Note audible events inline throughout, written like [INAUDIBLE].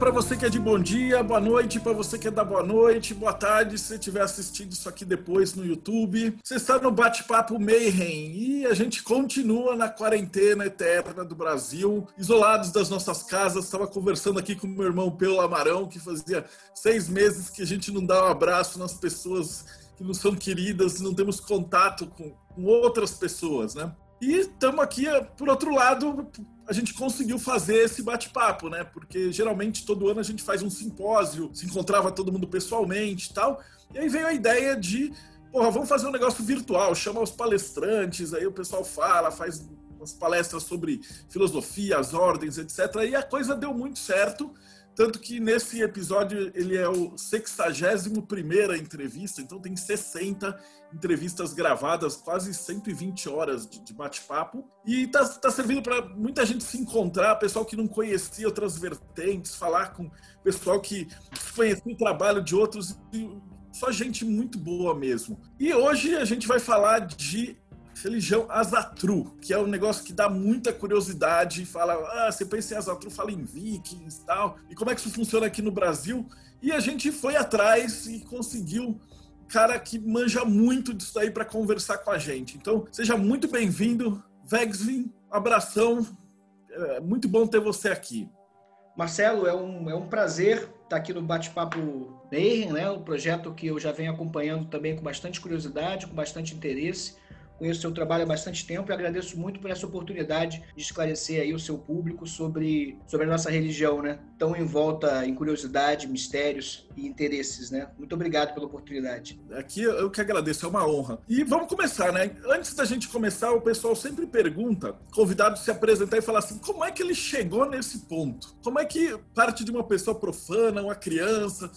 para você que é de bom dia, boa noite para você que é da boa noite, boa tarde se estiver assistindo isso aqui depois no YouTube. Você está no Bate-Papo Mayhem e a gente continua na quarentena eterna do Brasil, isolados das nossas casas. Estava conversando aqui com meu irmão Pelo Amarão, que fazia seis meses que a gente não dá um abraço nas pessoas que não são queridas, não temos contato com, com outras pessoas, né? E estamos aqui, por outro lado, a gente conseguiu fazer esse bate-papo, né? Porque geralmente todo ano a gente faz um simpósio, se encontrava todo mundo pessoalmente e tal. E aí veio a ideia de, porra, vamos fazer um negócio virtual, chama os palestrantes, aí o pessoal fala, faz umas palestras sobre filosofia, as ordens, etc. E a coisa deu muito certo. Tanto que nesse episódio ele é o 61 entrevista, então tem 60 entrevistas gravadas, quase 120 horas de, bate-papo. E está tá servindo para muita gente se encontrar, pessoal que não conhecia outras vertentes, falar com pessoal que conhecia o trabalho de outros. Só gente muito boa mesmo. E hoje a gente vai falar de religião Azatru, que é um negócio que dá muita curiosidade. Fala, ah, você pensa em Azatru, fala em vikings e tal. E como é que isso funciona aqui no Brasil? E a gente foi atrás e conseguiu cara que manja muito disso aí para conversar com a gente. Então, seja muito bem-vindo, Vegsvin. Abração. É muito bom ter você aqui. Marcelo, é um, é um prazer estar aqui no Bate-Papo Mayhem, né? um projeto que eu já venho acompanhando também com bastante curiosidade, com bastante interesse conheço o seu trabalho há bastante tempo e agradeço muito por essa oportunidade de esclarecer aí o seu público sobre, sobre a nossa religião, né? Tão envolta em curiosidade, mistérios e interesses, né? Muito obrigado pela oportunidade. Aqui eu que agradeço, é uma honra. E vamos começar, né? Antes da gente começar, o pessoal sempre pergunta, convidado se apresentar e falar assim, como é que ele chegou nesse ponto? Como é que parte de uma pessoa profana, uma criança,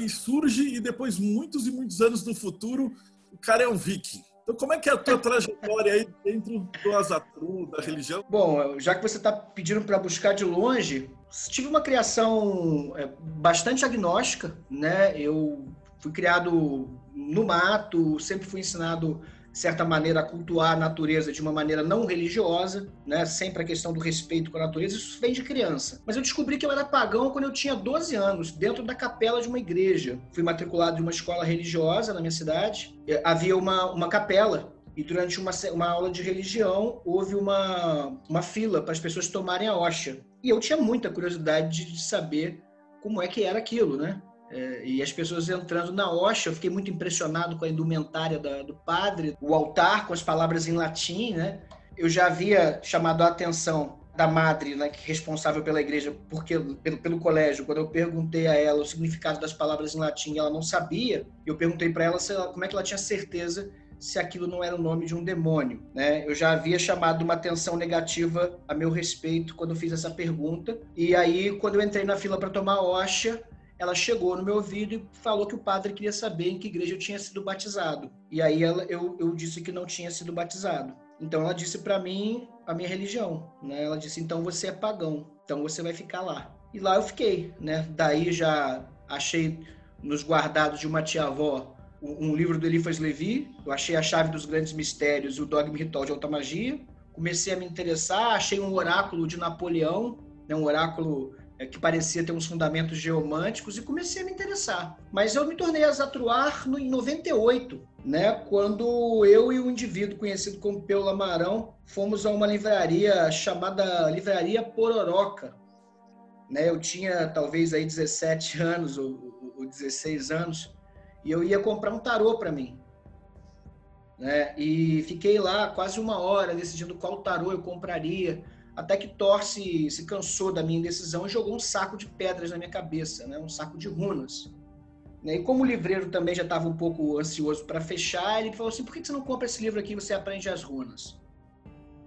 e surge e depois muitos e muitos anos no futuro, o cara é um viking? Então, como é que é a tua trajetória aí dentro do Azatru, da religião? Bom, já que você está pedindo para buscar de longe, tive uma criação é, bastante agnóstica, né? Eu fui criado no mato, sempre fui ensinado certa maneira, cultuar a natureza de uma maneira não religiosa, né? sempre a questão do respeito com a natureza, isso vem de criança. Mas eu descobri que eu era pagão quando eu tinha 12 anos, dentro da capela de uma igreja. Fui matriculado em uma escola religiosa na minha cidade. Havia uma, uma capela e durante uma, uma aula de religião houve uma, uma fila para as pessoas tomarem a hoxa. E eu tinha muita curiosidade de saber como é que era aquilo, né? É, e as pessoas entrando na hoxa, eu fiquei muito impressionado com a indumentária da, do padre, o altar com as palavras em latim, né? Eu já havia chamado a atenção da madre, né, é responsável pela igreja, porque pelo, pelo colégio, quando eu perguntei a ela o significado das palavras em latim, ela não sabia. Eu perguntei para ela, ela como é que ela tinha certeza se aquilo não era o nome de um demônio, né? Eu já havia chamado uma atenção negativa a meu respeito quando eu fiz essa pergunta. E aí, quando eu entrei na fila para tomar hoxa, ela chegou no meu ouvido e falou que o padre queria saber em que igreja eu tinha sido batizado. E aí ela, eu, eu disse que não tinha sido batizado. Então ela disse para mim a minha religião, né? Ela disse: "Então você é pagão, então você vai ficar lá". E lá eu fiquei, né? Daí já achei nos guardados de uma tia-avó um livro do Eliphas Levi, eu achei a chave dos grandes mistérios e o dogma ritual de alta magia. Comecei a me interessar, achei um oráculo de Napoleão, né, um oráculo que parecia ter uns fundamentos geomânticos e comecei a me interessar. Mas eu me tornei azatruar no, em 98, né, quando eu e um indivíduo conhecido como Peu Lamarão fomos a uma livraria chamada Livraria Pororoca. Né, eu tinha talvez aí 17 anos ou, ou 16 anos e eu ia comprar um tarô para mim. Né? E fiquei lá quase uma hora decidindo qual tarô eu compraria até que Torce se cansou da minha indecisão e jogou um saco de pedras na minha cabeça, né? um saco de runas. Né? E como o livreiro também já estava um pouco ansioso para fechar, ele falou assim: por que você não compra esse livro aqui e você aprende as runas?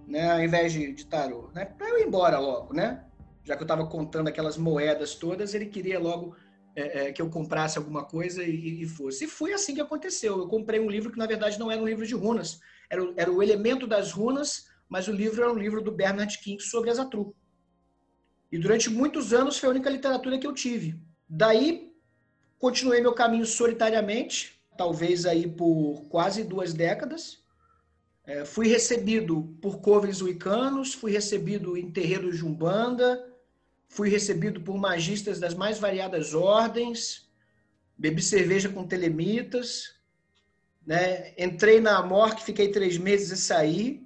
Né? Ao invés de, de tarô. Né? Para eu ir embora logo, né? Já que eu estava contando aquelas moedas todas, ele queria logo é, é, que eu comprasse alguma coisa e, e, fosse. E foi assim que aconteceu. Eu comprei um livro que, na verdade, não era um livro de runas. Era, era o elemento das runas, mas o livro era um livro do Bernard King sobre Azatru. E durante muitos anos foi a única literatura que eu tive. Daí, continuei meu caminho solitariamente, talvez aí por quase duas décadas. É, fui recebido por covens uicanos, fui recebido em terreiros de Umbanda, fui recebido por magistas das mais variadas ordens, bebi cerveja com telemitas, né? entrei na Amor, fiquei três meses e saí,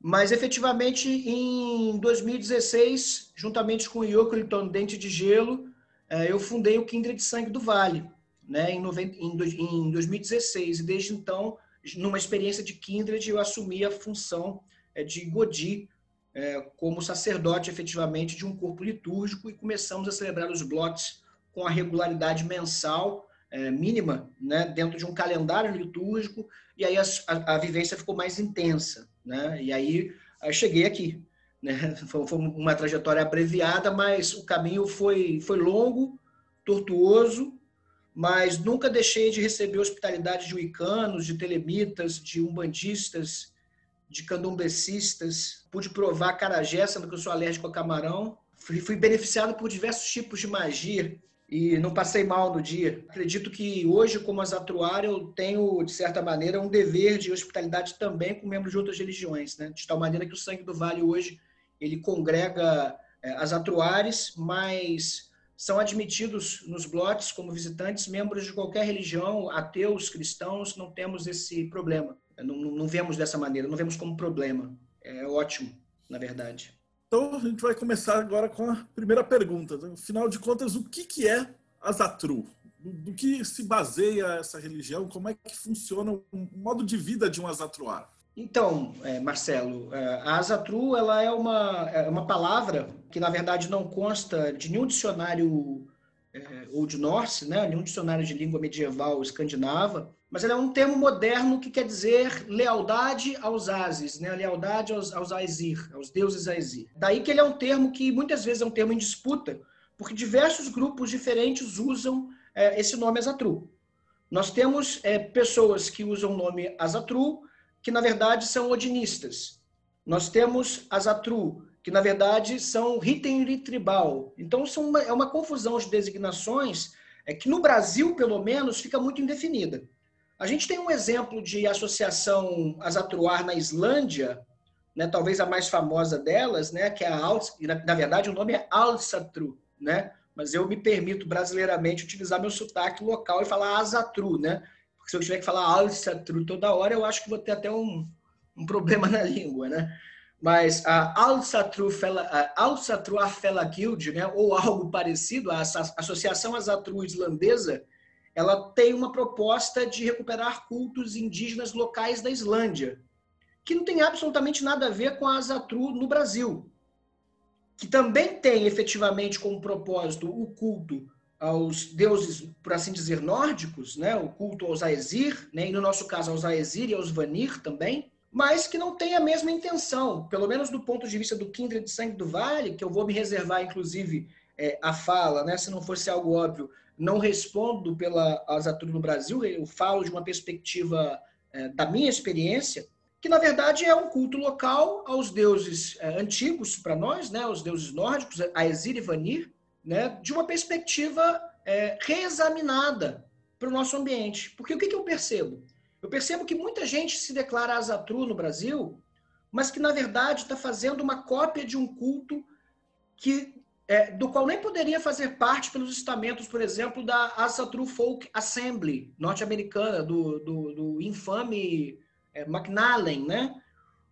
mas efetivamente em 2016, juntamente com o Yokelton Dente de Gelo, é, eu fundei o Kindred Sangue do Vale, né? em, em 2016, e desde então, numa experiência de Kindred, eu assumi a função é, de Godi, é, como sacerdote efetivamente de um corpo litúrgico e começamos a celebrar os blotes com a regularidade mensal mínima, né, dentro de um calendário litúrgico, e aí a, a, a vivência ficou mais intensa. Né? E aí eu cheguei aqui. Né? [LAUGHS] Foi, foi, uma trajetória abreviada, mas o caminho foi, foi longo, tortuoso, mas nunca deixei de receber hospitalidade de uicanos, de telemitas, de umbandistas, de candombecistas, pude provar carajé, sendo que eu sou alérgico a camarão. Fui, fui beneficiado por diversos tipos de magia e não passei mal no dia. Acredito que hoje, como azatruário, eu tenho, de certa maneira, um dever de hospitalidade também com membros de outras religiões, né? de tal maneira que o Sangue do Vale hoje ele congrega é, azatruares, mas são admitidos nos blotes como visitantes membros de qualquer religião, ateus, cristãos, não temos esse problema. Não, não vemos dessa maneira, não vemos como problema. É ótimo, na verdade. Então a gente vai começar agora com a primeira pergunta. Afinal de contas, o que, que é Azatru? Do, que se baseia essa religião? Como é que funciona o modo de vida de um azatruar? Então, é, Marcelo, é, a Azatru ela é uma, é uma palavra que, na verdade, não consta de nenhum dicionário é, Old Norse, né, nenhum dicionário de língua medieval escandinava, mas ela é um termo moderno que quer dizer lealdade aos Ases, né? lealdade aos, aos Aesir, aos deuses Aesir. Daí que ele é um termo que muitas vezes é um termo em disputa, porque diversos grupos diferentes usam é, esse nome Azatru. Nós temos é, pessoas que usam o nome Azatru, que na verdade são odinistas. Nós temos Azatru, que na verdade são Ritenri tribal. Então são uma, é uma confusão de designações é, que no Brasil, pelo menos, fica muito indefinida. A gente tem um exemplo de associação Azatruar na Islândia, né, talvez a mais famosa delas, né, que é a Alts, na, na verdade o nome é Alsatru, né, mas eu me permito brasileiramente utilizar meu sotaque local e falar Azatru, né, porque se eu tiver que falar Alsatru toda hora, eu acho que vou ter até um, um problema na língua, né. Mas a Alsatru Afela Guild, né, ou algo parecido, a Associação Azatru Islandesa, ela tem uma proposta de recuperar cultos indígenas locais da Islândia, que não tem absolutamente nada a ver com a Azatru no Brasil, que também tem efetivamente como propósito o culto aos deuses, por assim dizer, nórdicos, né? o culto aos Aesir, né? e no nosso caso aos Aesir e aos Vanir também, mas que não tem a mesma intenção, pelo menos do ponto de vista do Kindred Sangue do Vale, que eu vou me reservar, inclusive, é, a fala, né? se não fosse algo óbvio, não respondo pela Azatru no Brasil, eu falo de uma perspectiva é, da minha experiência, que na verdade é um culto local aos deuses é, antigos para nós, né, os deuses nórdicos, a e Vanir, né, de uma perspectiva é, reexaminada para o nosso ambiente. Porque o que, que eu percebo? Eu percebo que muita gente se declara Azatru no Brasil, mas que na verdade está fazendo uma cópia de um culto que é, do qual nem poderia fazer parte pelos estamentos, por exemplo, da Asatru Folk Assembly norte-americana, do, do, do, infame é, McNallen, né?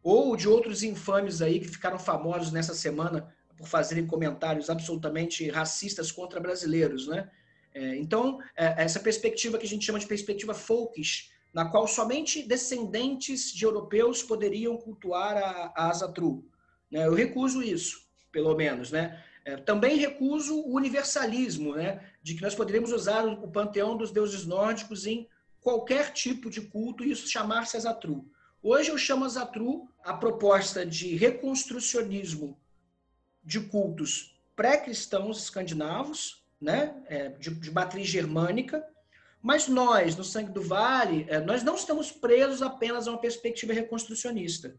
Ou de outros infames aí que ficaram famosos nessa semana por fazerem comentários absolutamente racistas contra brasileiros, né? É, então, é, essa perspectiva que a gente chama de perspectiva folkish, na qual somente descendentes de europeus poderiam cultuar a, a Asatru. Né? Eu recuso isso, pelo menos, né? É, também recuso o universalismo, né, de que nós poderíamos usar o panteão dos deuses nórdicos em qualquer tipo de culto e isso chamar-se Azatru. Hoje eu chamo Azatru a proposta de reconstrucionismo de cultos pré-cristãos escandinavos, né, é, de, de matriz germânica, mas nós, no Sangue do Vale, é, nós não estamos presos apenas a uma perspectiva reconstrucionista.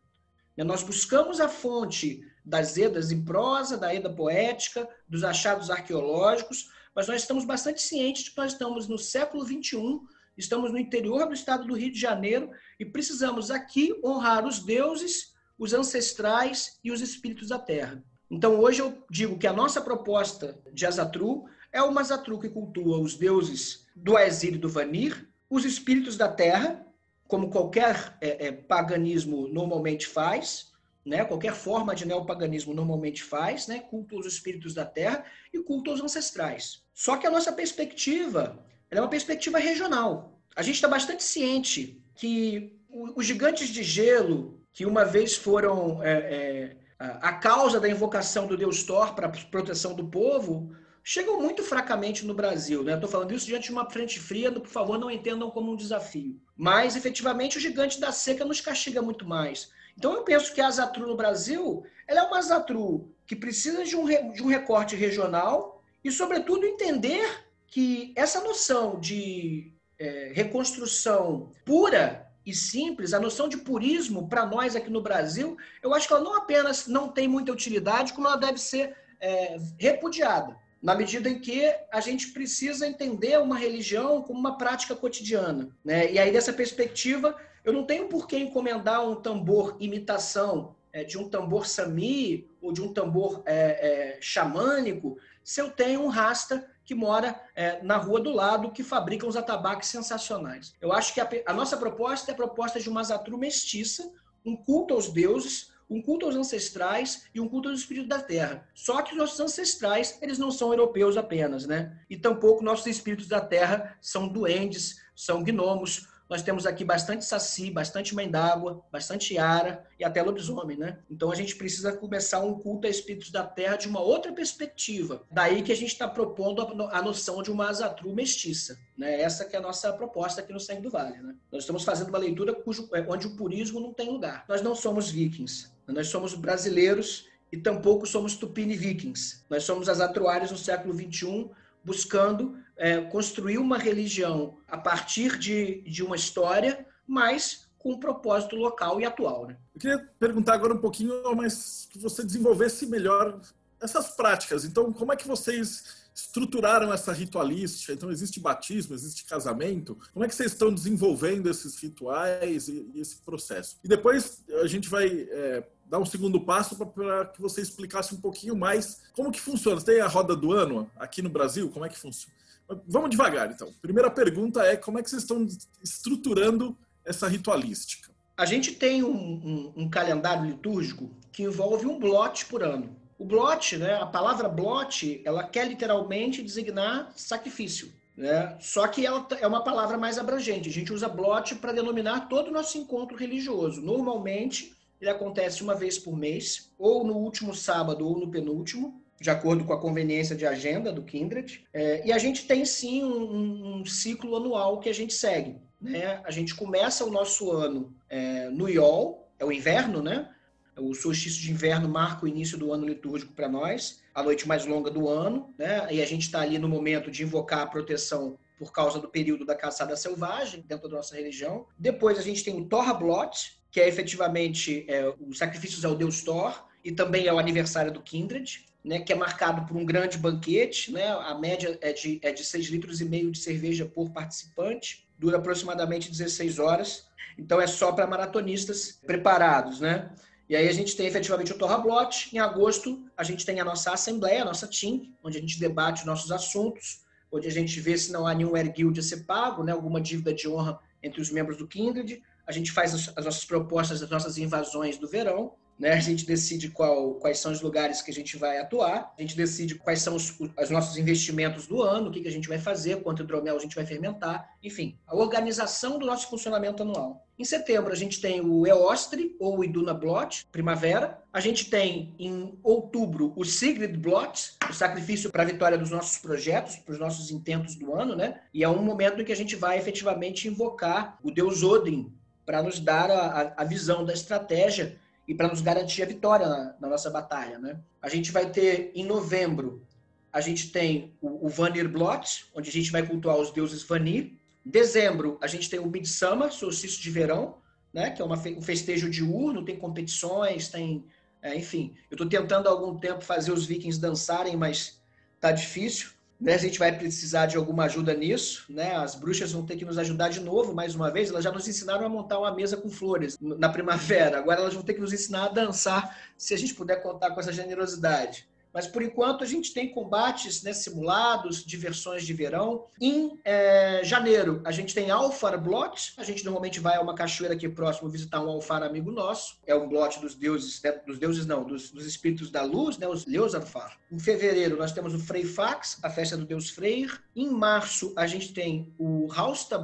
Né, nós buscamos a fonte das Edas em prosa, da Eda poética, dos achados arqueológicos, mas nós estamos bastante cientes de que nós estamos no século XXI, estamos no interior do estado do Rio de Janeiro e precisamos aqui honrar os deuses, os ancestrais e os espíritos da terra. Então, hoje eu digo que a nossa proposta de Azatru é uma Azatru que cultua os deuses do exílio do Vanir, os espíritos da terra, como qualquer é, é, paganismo normalmente faz, né? qualquer forma de neopaganismo normalmente faz, né? culto aos espíritos da terra e culto aos ancestrais. Só que a nossa perspectiva é uma perspectiva regional. A gente está bastante ciente que os gigantes de gelo, que uma vez foram é, é, a causa da invocação do deus Thor para proteção do povo, chegam muito fracamente no Brasil. Estou né? falando isso diante de uma frente fria, por favor, não entendam como um desafio. Mas, efetivamente, o gigante da seca nos castiga muito mais. Então, eu penso que a Azatru no Brasil ela é uma Azatru que precisa de um, de um recorte regional e, sobretudo, entender que essa noção de é, reconstrução pura e simples, a noção de purismo para nós aqui no Brasil, eu acho que ela não apenas não tem muita utilidade, como ela deve ser é, repudiada na medida em que a gente precisa entender uma religião como uma prática cotidiana. Né? E aí, dessa perspectiva, eu não tenho por que encomendar um tambor imitação é, de um tambor sami ou de um tambor é, é, xamânico se eu tenho um rasta que mora é, na rua do lado que fabrica uns atabaques sensacionais. Eu acho que a, a nossa proposta é a proposta de uma zatru mestiça, um culto aos deuses, um culto aos ancestrais e um culto aos espíritos da terra. Só que os nossos ancestrais, eles não são europeus apenas, né? E tampouco nossos espíritos da terra são duendes, são gnomos. Nós temos aqui bastante saci, bastante mãe d'água, bastante ara e até lobisomem, né? Então a gente precisa começar um culto a espíritos da terra de uma outra perspectiva. Daí que a gente está propondo a noção de uma azatru mestiça, né? Essa que é a nossa proposta aqui no Sangue do Vale, né? Nós estamos fazendo uma leitura cujo, é, onde o purismo não tem lugar. Nós não somos vikings. Nós somos brasileiros e tampouco somos tupini vikings. Nós somos azatruários no século XXI, buscando é, construir uma religião a partir de, de uma história, mas com um propósito local e atual. Né? Eu queria perguntar agora um pouquinho, mas que você desenvolvesse melhor essas práticas. Então, como é que vocês estruturaram essa ritualística? Então, existe batismo, existe casamento? Como é que vocês estão desenvolvendo esses rituais e, e esse processo? E depois a gente vai é, dar um segundo passo para que você explicasse um pouquinho mais como que funciona. Tem a roda do ano aqui no Brasil? Como é que funciona? Vamos devagar, então. Primeira pergunta é como é que vocês estão estruturando essa ritualística? A gente tem um, um, um calendário litúrgico que envolve um blote por ano. O blote, né, a palavra blote, ela quer literalmente designar sacrifício. Né? Só que ela é uma palavra mais abrangente. A gente usa blote para denominar todo o nosso encontro religioso. Normalmente, ele acontece uma vez por mês, ou no último sábado ou no penúltimo, de acordo com a conveniência de agenda do Kindred. É, e a gente tem sim um, um, ciclo anual que a gente segue. Né? A gente começa o nosso ano é, no Iol, é o inverno, né? O solstício de inverno marca o início do ano litúrgico para nós, a noite mais longa do ano, né? E a gente está ali no momento de invocar a proteção por causa do período da caçada selvagem dentro da nossa religião. Depois a gente tem o Torrablot, que é efetivamente é, os sacrifícios ao deus Thor, e também é o aniversário do Kindred, né, que é marcado por um grande banquete, né, a média é de, é de 6 litros e meio de cerveja por participante, dura aproximadamente 16 horas, então é só para maratonistas preparados, né? E aí a gente tem efetivamente o Torrablot. Em agosto, a gente tem a nossa assembleia, a nossa team, onde a gente debate os nossos assuntos, onde a gente vê se não há nenhum Air Guild a ser pago, né, alguma dívida de honra entre os membros do Kindred. A gente faz as, as nossas propostas, as nossas invasões do verão. Né? A gente decide qual, quais são os lugares que a gente vai atuar, a gente decide quais são os, os nossos investimentos do ano, o que, que a gente vai fazer, quanto hidromel a gente vai fermentar, enfim, a organização do nosso funcionamento anual. Em setembro, a gente tem o Eostre, ou o Iduna Blot, primavera. A gente tem, em outubro, o Sigrid Blot, o sacrifício para a vitória dos nossos projetos, para os nossos intentos do ano, né? E é um momento em que a gente vai efetivamente invocar o deus Odin para nos dar a, a visão da estratégia e para nos garantir a vitória na, na, nossa batalha. Né? A gente vai ter em novembro a gente tem o, o Vanir Blot, onde a gente vai cultuar os deuses Vanir. Dezembro, a gente tem o Midsummer, solstício de verão, né? que é uma, um festejo diurno, tem competições, tem. É, enfim, eu estou tentando há algum tempo fazer os vikings dançarem, mas tá difícil. Né? A gente vai precisar de alguma ajuda nisso. Né? As bruxas vão ter que nos ajudar de novo, mais uma vez. Elas já nos ensinaram a montar uma mesa com flores na primavera. Agora elas vão ter que nos ensinar a dançar, se a gente puder contar com essa generosidade. Mas, por enquanto, a gente tem combates né, simulados, diversões de verão. Em é, janeiro, a gente tem Alfar Blot. A gente normalmente vai a uma cachoeira aqui próximo visitar um Alfar amigo nosso. É um blot dos deuses, né, dos deuses não, dos, dos, espíritos da luz, né, os Leosanfar. Em fevereiro, nós temos o Freyfax, a festa do deus Freyr. Em março, a gente tem o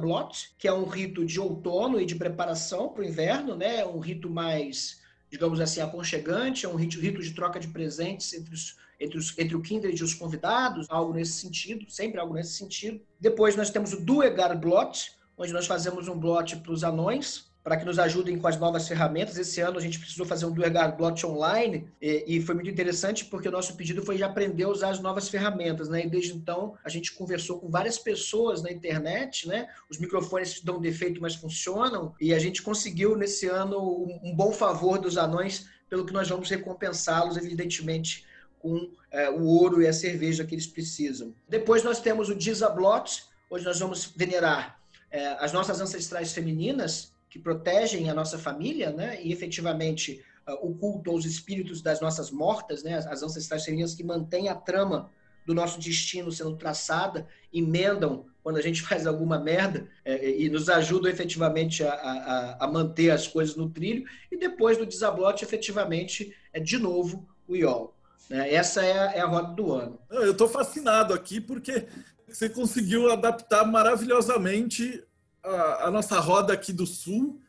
Blot, que é um rito de outono e de preparação para o inverno, né? um rito mais digamos assim, aconchegante, é um rito, rito de troca de presentes entre, os, entre, os, entre o Kindred e os convidados, algo nesse sentido, sempre algo nesse sentido. Depois nós temos o Duegar Blot, onde nós fazemos um blot para os anões, para que nos ajudem com as novas ferramentas. Esse ano a gente precisou fazer um Duergar Blot online e, e, foi muito interessante porque o nosso pedido foi de aprender a usar as novas ferramentas, né? E desde então a gente conversou com várias pessoas na internet, né? Os microfones dão defeito, mas funcionam e a gente conseguiu nesse ano um, um bom favor dos anões, pelo que nós vamos recompensá-los, evidentemente, com é, o ouro e a cerveja que eles precisam. Depois nós temos o Dizablot, onde nós vamos venerar é, as nossas ancestrais femininas, que protegem a nossa família, né? E efetivamente uh, o culto aos espíritos das nossas mortas, né? As, ancestrais femininas que mantêm a trama do nosso destino sendo traçada, emendam quando a gente [LAUGHS] faz alguma merda é, e nos ajudam efetivamente a, a, a, manter as coisas no trilho. E depois do desablote, efetivamente, é de novo o IOL. Né? Essa é a, é a roda do ano. Eu estou fascinado aqui porque você conseguiu adaptar maravilhosamente a, a nossa roda aqui do Sul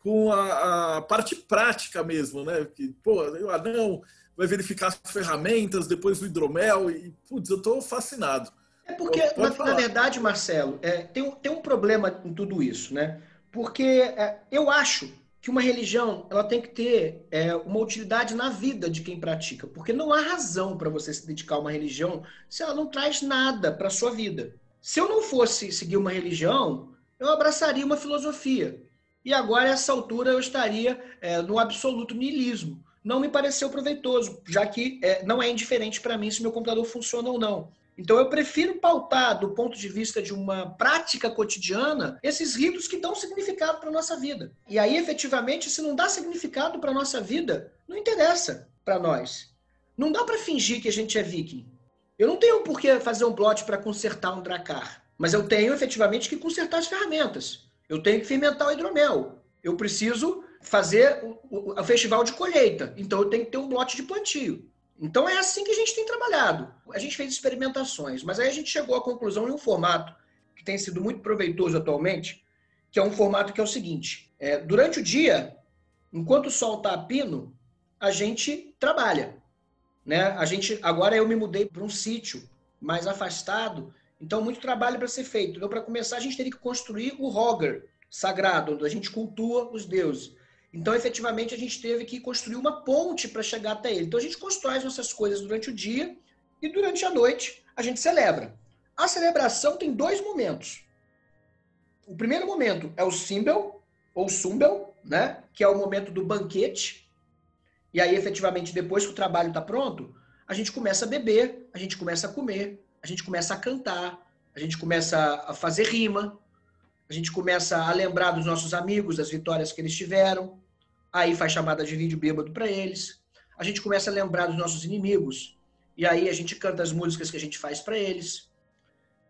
com a, a, parte prática mesmo, né? Que, pô, o anão vai verificar as ferramentas, depois o hidromel, e, putz, eu estou fascinado. É porque, na, na, verdade, Marcelo, é, tem, tem um problema em tudo isso, né? Porque é, eu acho que uma religião ela tem que ter é, uma utilidade na vida de quem pratica, porque não há razão para você se dedicar a uma religião se ela não traz nada para sua vida. Se eu não fosse seguir uma religião, eu abraçaria uma filosofia. E agora, a essa altura, eu estaria é, no absoluto niilismo. Não me pareceu proveitoso, já que é, não é indiferente para mim se meu computador funciona ou não. Então, eu prefiro pautar, do ponto de vista de uma prática cotidiana, esses ritos que dão significado para a nossa vida. E aí, efetivamente, se não dá significado para a nossa vida, não interessa para nós. Não dá para fingir que a gente é viking. Eu não tenho por que fazer um plot para consertar um dracar. Mas eu tenho efetivamente que consertar as ferramentas. Eu tenho que fermentar o hidromel. Eu preciso fazer o, o, o festival de colheita. Então eu tenho que ter um lote de plantio. Então é assim que a gente tem trabalhado. A gente fez experimentações, mas aí a gente chegou à conclusão em um formato que tem sido muito proveitoso atualmente, que é um formato que é o seguinte: é, durante o dia, enquanto o sol está a pino, a gente trabalha. Né? A gente agora eu me mudei para um sítio mais afastado então, muito trabalho para ser feito. Então, para começar, a gente teria que construir o Roger sagrado, onde a gente cultua os deuses. Então, efetivamente, a gente teve que construir uma ponte para chegar até ele. Então, a gente constrói as nossas coisas durante o dia e durante a noite a gente celebra. A celebração tem dois momentos. O primeiro momento é o Simbel, ou Sumbel, né? que é o momento do banquete. E aí, efetivamente, depois que o trabalho está pronto, a gente começa a beber, a gente começa a comer, a gente começa a cantar, a gente começa a fazer rima, a gente começa a lembrar dos nossos amigos, das vitórias que eles tiveram, aí faz chamada de vídeo bêbado para eles, a gente começa a lembrar dos nossos inimigos, e aí a gente canta as músicas que a gente faz para eles,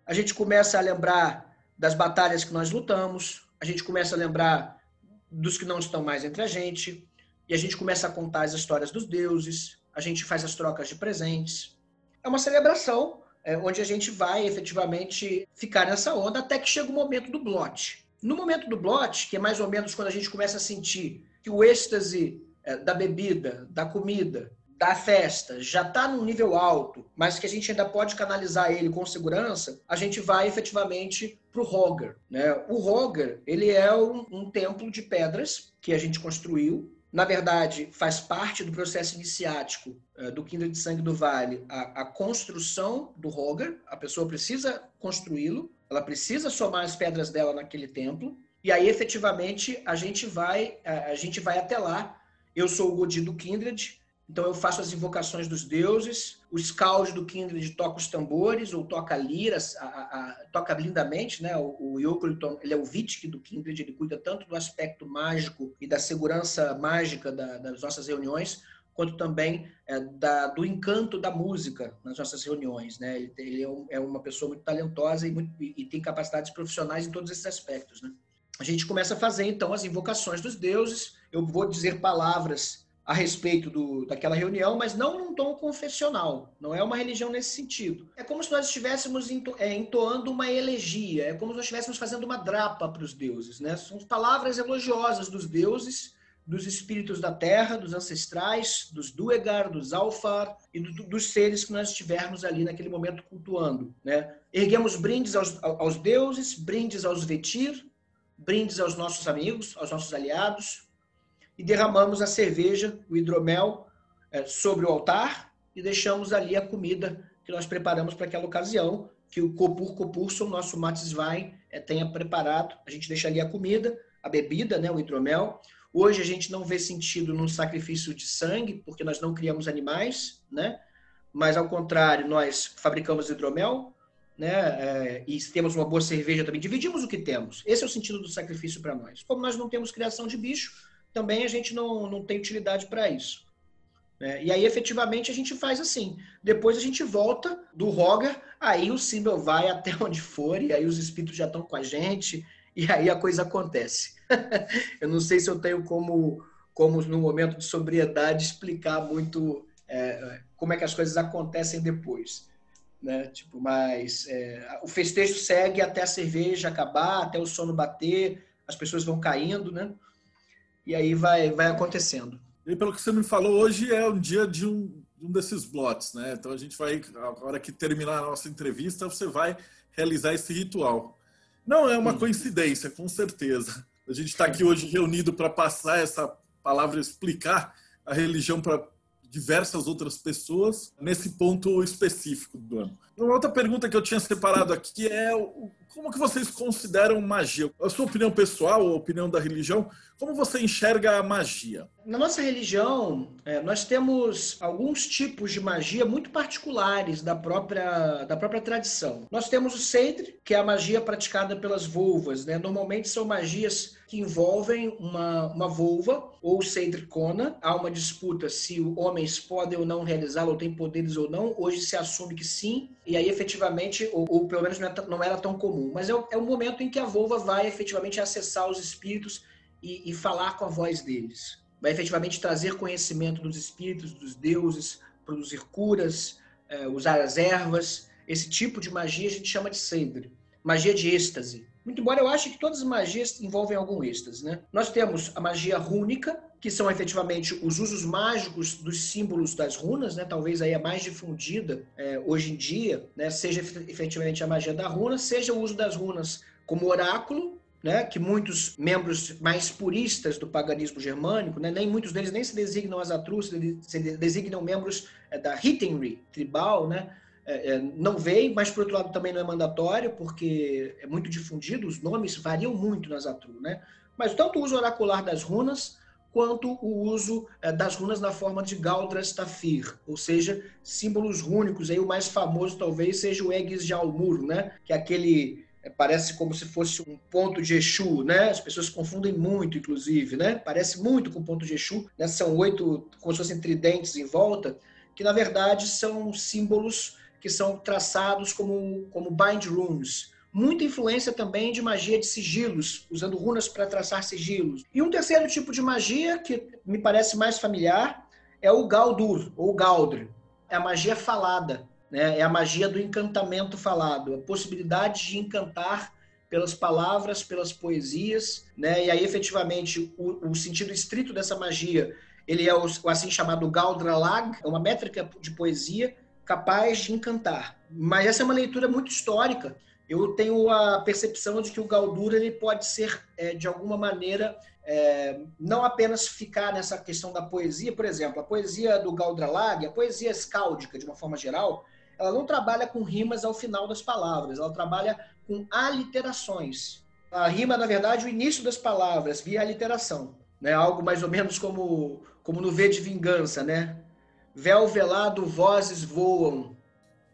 a gente começa a lembrar das batalhas que nós lutamos, a gente começa a lembrar dos que não estão mais entre a gente, e a gente começa a contar as histórias dos deuses, a gente faz as trocas de presentes. É uma celebração é, onde a gente vai efetivamente ficar nessa onda até que chega o momento do blot. No momento do blot, que é mais ou menos quando a gente começa a sentir que o êxtase é, da bebida, da comida, da festa já está num nível alto, mas que a gente ainda pode canalizar ele com segurança, a gente vai efetivamente para o Roger. Né? O Roger ele é um, um templo de pedras que a gente construiu na verdade, faz parte do processo iniciático uh, do Kindred de Sangue do Vale a, a construção do Roger. A pessoa precisa construí-lo, ela precisa somar as pedras dela naquele templo, e aí efetivamente a gente vai, a, a gente vai até lá. Eu sou o Godi do Kindred, então eu faço as invocações dos deuses, o Scout do Kindred toca os tambores ou toca liras, a, a, toca lindamente, né? O, o ele é o Vitic do Kindred, ele cuida tanto do aspecto mágico e da segurança mágica da, das nossas reuniões, quanto também é, da, do encanto da música nas nossas reuniões, né? Ele, ele é, um, é, uma pessoa muito talentosa e, muito, e tem capacidades profissionais em todos esses aspectos, né? A gente começa a fazer então as invocações dos deuses. Eu vou dizer palavras a respeito do, daquela reunião, mas não num tom confessional. Não é uma religião nesse sentido. É como se nós estivéssemos é, entoando uma elegia, é como se nós estivéssemos fazendo uma drapa para os deuses. Né? São palavras elogiosas dos deuses, dos espíritos da terra, dos ancestrais, dos Duegar, dos Alfar e do, dos seres que nós estivermos ali naquele momento cultuando. Né? Erguemos brindes aos, aos deuses, brindes aos Vetir, brindes aos nossos amigos, aos nossos aliados, e derramamos a cerveja, o hidromel, é, sobre o altar e deixamos ali a comida que nós preparamos para aquela ocasião, que o Copur Copurson, nosso Matiswein, é, tenha preparado. A gente deixa ali a comida, a bebida, né, o hidromel. Hoje a gente não vê sentido num sacrifício de sangue, porque nós não criamos animais, né? Mas ao contrário, nós fabricamos hidromel, né? É, e temos uma boa cerveja também. Dividimos o que temos. Esse é o sentido do sacrifício para nós. Como nós não temos criação de bicho, também a gente não, não tem utilidade para isso. Né? E aí, efetivamente, a gente faz assim. Depois a gente volta do Roger, aí o Simbel vai até [LAUGHS] onde for, e aí os espíritos já estão com a gente, e aí a coisa acontece. [LAUGHS] eu não sei se eu tenho como, como no momento de sobriedade, explicar muito é, como é que as coisas acontecem depois. Né? Tipo, mas é, o festejo segue até a cerveja acabar, até o sono bater, as pessoas vão caindo, né? E aí vai, vai acontecendo. E pelo que você me falou, hoje é um dia de um, um desses blots, né? Então a gente vai, a hora que terminar a nossa entrevista, você vai realizar esse ritual. Não é uma Sim. coincidência, com certeza. A gente está aqui hoje reunido para passar essa palavra, explicar a religião para diversas outras pessoas nesse ponto específico do ano. Uma outra pergunta que eu tinha separado aqui é como que vocês consideram magia? A sua opinião pessoal, a opinião da religião, como você enxerga a magia? Na nossa religião, é, nós temos alguns tipos de magia muito particulares da própria, da própria tradição. Nós temos o Seidr, que é a magia praticada pelas vulvas. Né? Normalmente são magias que envolvem uma, uma vulva ou Seidr Kona. Há uma disputa se homens podem ou não realizá-la, ou têm poderes ou não. Hoje se assume que sim, e aí efetivamente, ou, ou pelo menos não, é, não era tão comum. Mas é, é o momento em que a vulva vai efetivamente acessar os espíritos e, e falar com a voz deles. Vai efetivamente trazer conhecimento dos espíritos, dos deuses, produzir curas, é, usar as ervas. Esse tipo de magia a gente chama de Seidr, magia de êxtase. Muito embora eu ache que todas as magias envolvem algum êxtase, né? Nós temos a magia rúnica, que são efetivamente os usos mágicos dos símbolos das runas, né? Talvez aí a mais difundida é, hoje em dia, né? Seja efetivamente a magia da runa, seja o uso das runas como oráculo, né, que muitos membros mais puristas do paganismo germânico, né, nem muitos deles nem se designam as atrus, se designam membros é, da Hittenry tribal, né, é, é, não veem, mas por outro lado também não é mandatório, porque é muito difundido, os nomes variam muito nas atru, né, mas tanto o uso oracular das runas, quanto o uso é, das runas na forma de Galdras Tafir, ou seja, símbolos rúnicos, aí o mais famoso talvez seja o Egis de Almur, né, que é aquele é, parece como se fosse um ponto de Exu, né? As pessoas confundem muito, inclusive, né? Parece muito com o ponto de Exu, né? São oito, como se fossem tridentes em volta, que na verdade são símbolos que são traçados como, como bind runes. Muita influência também de magia de sigilos, usando runas para traçar sigilos. E um terceiro tipo de magia, que me parece mais familiar, é o Galdur, ou Galdr. É a magia falada né? É a magia do encantamento falado, a possibilidade de encantar pelas palavras, pelas poesias, né? E aí efetivamente o, o sentido estrito dessa magia, ele é o, o assim chamado Galdralag, é uma métrica de poesia capaz de encantar. Mas essa é uma leitura muito histórica eu tenho a percepção de que o Galdura ele pode ser, é, de alguma maneira, é, não apenas ficar nessa questão da poesia, por exemplo, a poesia do Galdralag, a poesia escáldica, de uma forma geral, ela não trabalha com rimas ao final das palavras, ela trabalha com aliterações. A rima, na verdade, o início das palavras, via aliteração. Né? Algo mais ou menos como, como no V de Vingança, né? Véu velado, vozes voam.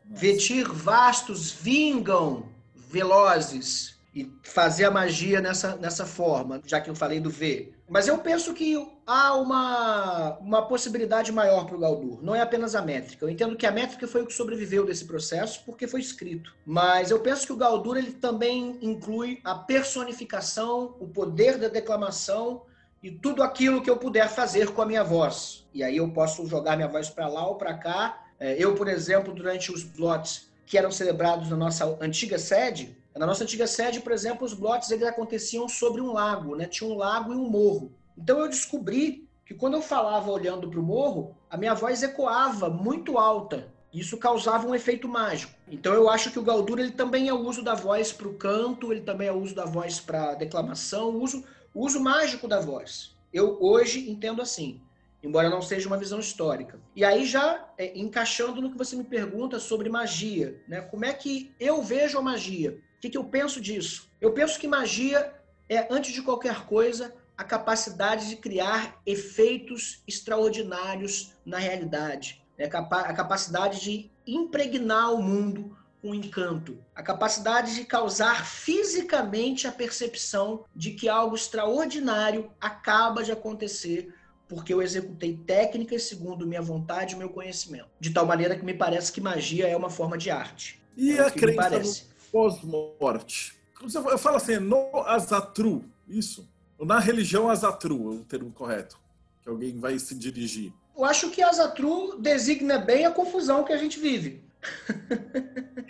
Vetir vastos vingam, velozes e fazer a magia nessa, nessa forma, já que eu falei do V. Mas eu penso que há uma, uma possibilidade maior para o Galdur. Não é apenas a métrica. Eu entendo que a métrica foi o que sobreviveu desse processo porque foi escrito. Mas eu penso que o Galdur ele também inclui a personificação, o poder da declamação e tudo aquilo que eu puder fazer com a minha voz. E aí eu posso jogar minha voz para lá ou para cá. É, eu, por exemplo, durante os blots que eram celebrados na nossa antiga sede, na nossa antiga sede, por exemplo, os blotes eles aconteciam sobre um lago, né? Tinha um lago e um morro. Então eu descobri que quando eu falava olhando para o morro, a minha voz ecoava muito alta. Isso causava um efeito mágico. Então eu acho que o Galdur ele também é o uso da voz para o canto, ele também é o uso da voz para declamação, o uso, o uso mágico da voz. Eu hoje entendo assim embora não seja uma visão histórica. E aí já é, encaixando no que você me pergunta sobre magia, né? Como é que eu vejo a magia? O que, que eu penso disso? Eu penso que magia é, antes de qualquer coisa, a capacidade de criar efeitos extraordinários na realidade, né? a capacidade de impregnar o mundo com encanto, a capacidade de causar fisicamente a percepção de que algo extraordinário acaba de acontecer porque eu executei técnicas segundo minha vontade e meu conhecimento. De tal maneira que me parece que magia é uma forma de arte. E é a crença no pós-morte? Eu falo assim, no Azatru, isso? Na religião Azatru, é o termo correto, que alguém vai se dirigir. Eu acho que Azatru designa bem a confusão que a gente vive.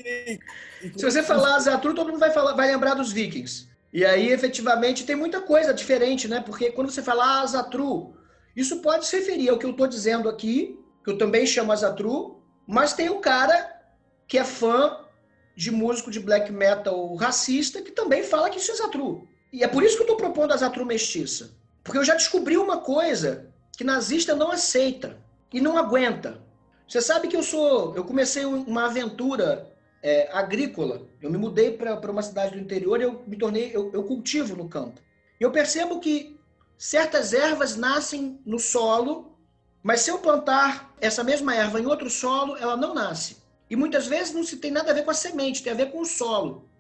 E, e se você falar Azatru, todo mundo vai, falar, vai lembrar dos vikings. E aí, efetivamente, tem muita coisa diferente, né? Porque quando você fala Azatru, isso pode se referir ao que eu estou dizendo aqui, que eu também chamo Azatru, mas tem o cara que é fã de músico de black metal racista que também fala que isso é Azatru. E é por isso que eu estou propondo Azatru mestiça. Porque eu já descobri uma coisa que nazista não aceita e não aguenta. Você sabe que eu sou. Eu comecei uma aventura é, agrícola. Eu me mudei para uma cidade do interior e eu me tornei. Eu, eu cultivo no campo. E eu percebo que Certas ervas nascem no solo, mas se eu plantar essa mesma erva em outro solo, ela não nasce. E muitas vezes não se tem nada a ver com a semente, tem a ver com o solo.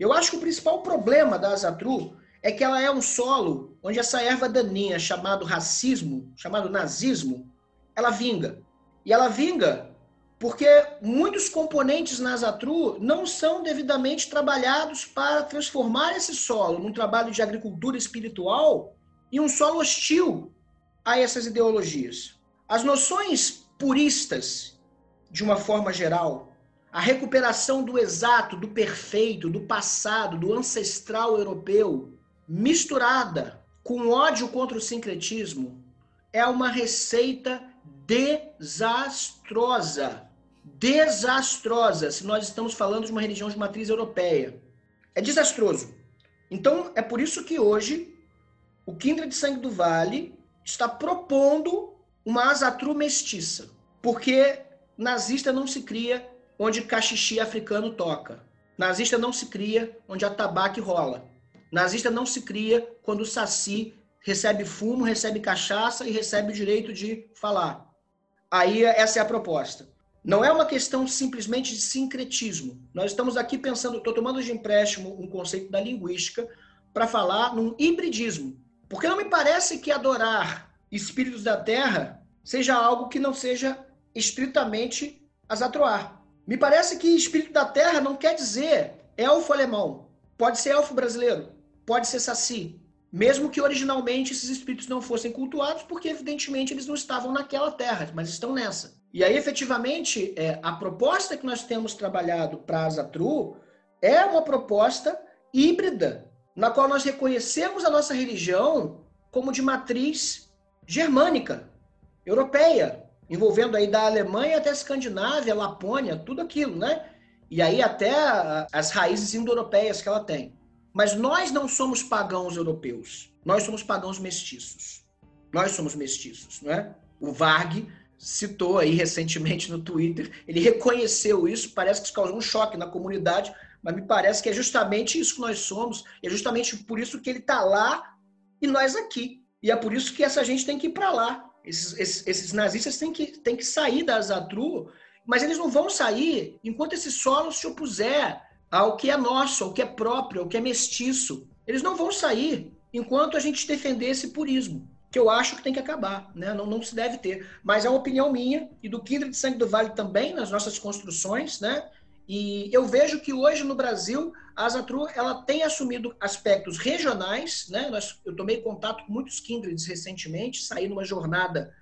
Eu acho que o principal problema da azatru é que ela é um solo onde essa erva daninha, chamado racismo, chamado nazismo, ela vinga. E ela vinga porque muitos componentes na azatru não são devidamente trabalhados para transformar esse solo num trabalho de agricultura espiritual e um solo hostil a essas ideologias. As noções puristas, de uma forma geral, a recuperação do exato, do perfeito, do passado, do ancestral europeu, misturada com ódio contra o sincretismo, é uma receita desastrosa. Desastrosa, se nós estamos falando de uma religião de matriz europeia. É desastroso. Então, é por isso que hoje o Kindred Sangue do Vale está propondo uma asatru mestiça, porque nazista não se cria onde cachixi africano toca. Nazista não se cria onde a tabaque rola. Nazista não se cria quando o saci recebe fumo, recebe cachaça e recebe o direito de falar. Aí essa é a proposta. Não é uma questão simplesmente de sincretismo. Nós estamos aqui pensando, estou tomando de empréstimo um conceito da linguística para falar num hibridismo. Porque não me parece que adorar espíritos da terra seja algo que não seja estritamente azatroar. Me parece que espírito da terra não quer dizer elfo alemão. Pode ser elfo brasileiro, pode ser saci. Mesmo que originalmente esses espíritos não fossem cultuados, porque evidentemente eles não estavam naquela terra, mas estão nessa. E aí, efetivamente, é, a proposta que nós temos trabalhado para Azatru é uma proposta híbrida na qual nós reconhecemos a nossa religião como de matriz germânica, europeia, envolvendo aí da Alemanha até a Escandinávia, Lapônia, tudo aquilo, né? e aí até as raízes indo-europeias que ela tem. Mas nós não somos pagãos europeus. Nós somos pagãos mestiços. Nós somos mestiços, não é? O Varg citou aí recentemente no Twitter, ele reconheceu isso, parece que isso causou um choque na comunidade, mas me parece que é justamente isso que nós somos, é justamente por isso que ele está lá e nós aqui. E é por isso que essa gente tem que ir para lá. Esses, esses, esses, nazistas têm que, têm que sair da Zatru, mas eles não vão sair enquanto esse solo se opuser ao que é nosso, ao que é próprio, ao que é mestiço. Eles não vão sair enquanto a gente defender esse purismo, que eu acho que tem que acabar, né? não, não se deve ter. Mas é uma opinião minha e do Kindred Sangue do Vale também, nas nossas construções, né? E eu vejo que hoje no Brasil a Asatru ela tem assumido aspectos regionais, né? Nós, eu tomei contato com muitos kindreds recentemente, saí numa jornada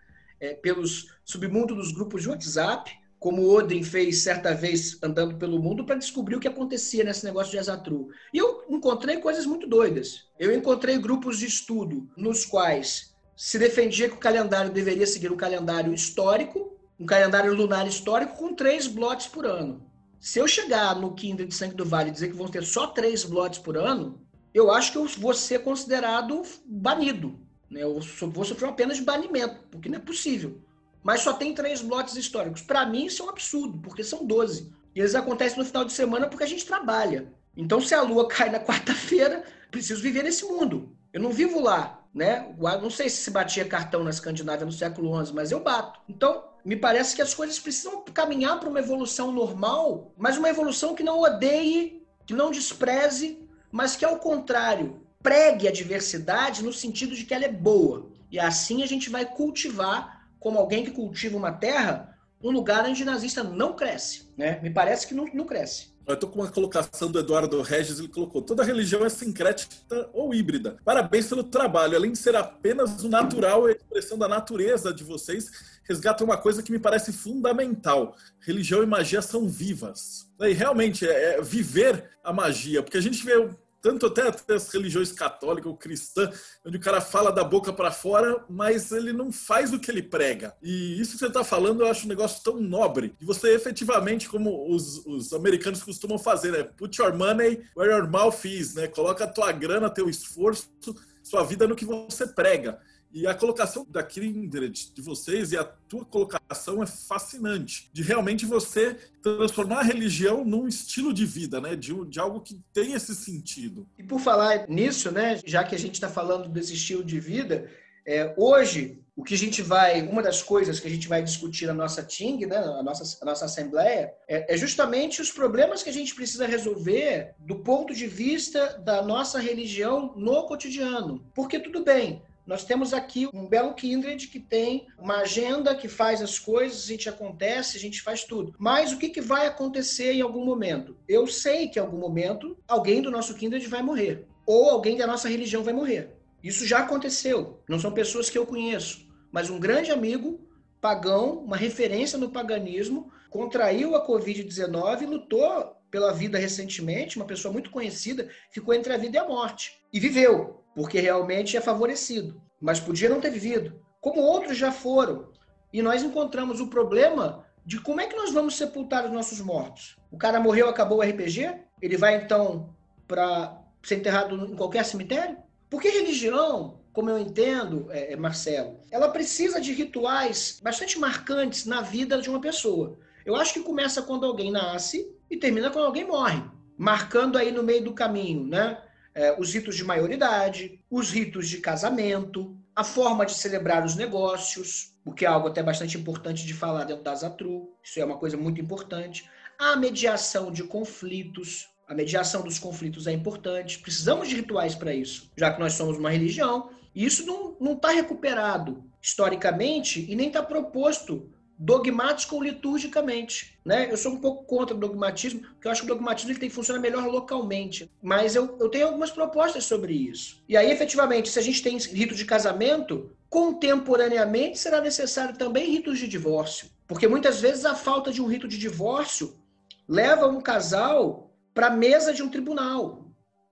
é, pelos submundo dos grupos de WhatsApp, como Odin fez certa vez andando pelo mundo para descobrir o que acontecia nesse negócio de Asatru. E eu encontrei coisas muito doidas. Eu encontrei grupos de estudo nos quais se defendia que o calendário deveria seguir um calendário histórico, um calendário lunar histórico com três blotes por ano. Se eu chegar no Kindred de Sangue do Vale e dizer que vão ter só três blots por ano, eu acho que eu vou ser considerado banido. Né? Eu vou sofrer uma pena de banimento, porque não é possível. Mas só tem três blots históricos. Para mim, isso é um absurdo, porque são 12. E eles acontecem no final de semana porque a gente trabalha. Então, se a lua [LAUGHS] cai na quarta-feira, preciso viver nesse mundo. Eu não vivo lá, né? Não sei se se batia cartão na Escandinávia no século XI, mas eu bato. Então, me parece que as coisas precisam caminhar para uma evolução normal, mas uma evolução que não odeie, que não despreze, mas que, ao contrário, pregue a diversidade no sentido de que ela é boa. E assim a gente vai cultivar, como alguém que cultiva uma terra, um lugar onde nazista não cresce. Né? Me parece que não, não cresce. Eu estou com uma colocação do Eduardo Regis, ele colocou: toda religião é sincrética ou híbrida. Parabéns pelo trabalho. Além de ser apenas o natural a expressão da natureza de vocês, resgata uma coisa que me parece fundamental: religião e magia são vivas. E realmente é, é viver a magia, porque a gente vê tanto até, as religiões católicas ou cristã, onde o cara fala da boca para fora, mas ele não faz o que ele prega. E isso que você está falando, eu acho um negócio tão nobre. E você efetivamente, como os, os americanos costumam fazer, né? Put your money where your mouth is, né? Coloca a tua grana, teu esforço, sua vida no que você prega. E a colocação da Kindred de vocês e a tua colocação é fascinante. De realmente você transformar a religião num estilo de vida, né? De, de algo que tem esse sentido. E por falar nisso, né? Já que a gente está falando desse estilo de vida, é, hoje o que a gente vai, uma das coisas que a gente vai discutir na nossa TING, né, na nossa, nossa assembleia, é, é, justamente os problemas que a gente precisa resolver do ponto de vista da nossa religião no cotidiano. Porque tudo bem, nós temos aqui um belo Kindred que tem uma agenda que faz as coisas, a gente acontece, a gente faz tudo. Mas o que, que vai acontecer em algum momento? Eu sei que em algum momento alguém do nosso Kindred vai morrer. Ou alguém da nossa religião vai morrer. Isso já aconteceu. Não são pessoas que eu conheço. Mas um grande amigo, pagão, uma referência no paganismo, contraiu a Covid-19 e lutou pela vida recentemente, uma pessoa muito conhecida, ficou entre a vida e a morte. E viveu porque realmente é favorecido, mas podia não ter vivido, como outros já foram. E nós encontramos o problema de como é que nós vamos sepultar os nossos mortos. O cara morreu, acabou o RPG? Ele vai então para ser enterrado em qualquer cemitério? Porque religião, como eu entendo, é, é, Marcelo, ela precisa de rituais bastante marcantes na vida de uma pessoa. Eu acho que começa quando alguém nasce e termina quando alguém morre, marcando aí no meio do caminho, né? é, os ritos de maioridade, os ritos de casamento, a forma de celebrar os negócios, o que é algo até bastante importante de falar dentro da Zatru, isso é uma coisa muito importante, a mediação de conflitos, a mediação dos conflitos é importante, precisamos de rituais para isso, já que nós somos uma religião, e isso não está recuperado historicamente e nem está proposto dogmático ou liturgicamente. Né? Eu sou um pouco contra o dogmatismo, porque eu acho que o dogmatismo ele tem que funcionar melhor localmente. Mas eu, eu tenho algumas propostas sobre isso. E aí, efetivamente, se a gente tem rito de casamento, contemporaneamente será necessário também ritos de divórcio. Porque muitas vezes a falta de um rito de divórcio leva um casal para a mesa de um tribunal.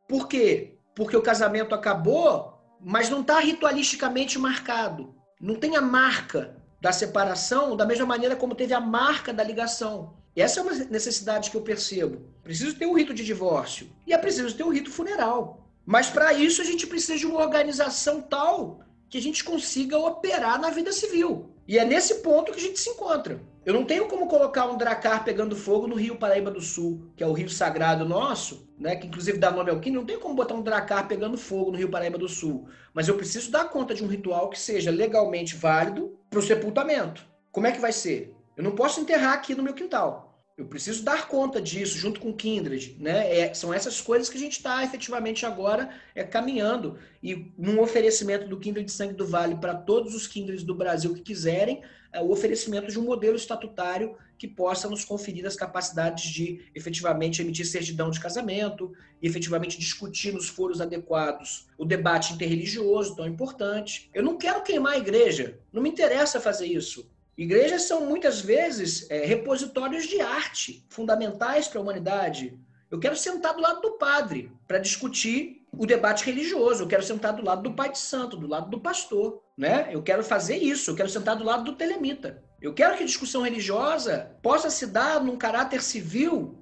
Por quê? Porque o casamento acabou, mas não está ritualisticamente marcado. Não tem a marca da separação da mesma maneira como teve a marca da ligação. Essa é uma necessidade que eu percebo. Preciso ter um rito de divórcio e é preciso ter um rito funeral. Mas para isso a gente precisa de uma organização tal que a gente consiga operar na vida civil. E é nesse ponto que a gente se encontra. Eu não tenho como colocar um dracar pegando fogo no Rio Paraíba do Sul, que é o rio sagrado nosso, né, que inclusive dá nome ao Quim, não tenho como botar um dracar pegando fogo no Rio Paraíba do Sul. Mas eu preciso dar conta de um ritual que seja legalmente válido para o sepultamento. Como é que vai ser? Eu não posso enterrar aqui no meu quintal. Eu preciso dar conta disso junto com o Kindred, né? É, são essas coisas que a gente está efetivamente agora é, caminhando e num oferecimento do Kindred Sangue do Vale para todos os Kindreds do Brasil que quiserem, é, o oferecimento de um modelo estatutário que possa nos conferir as capacidades de efetivamente emitir certidão de casamento e efetivamente discutir nos foros adequados o debate interreligioso tão importante. Eu não quero queimar a igreja, não me interessa fazer isso. Igrejas são muitas vezes é, repositórios de arte fundamentais para a humanidade. Eu quero sentar do lado do padre para discutir o debate religioso. Eu quero sentar do lado do pai de santo, do lado do pastor, né? Eu quero fazer isso. Eu quero sentar do lado do telemita. Eu quero que a discussão religiosa possa se dar num caráter civil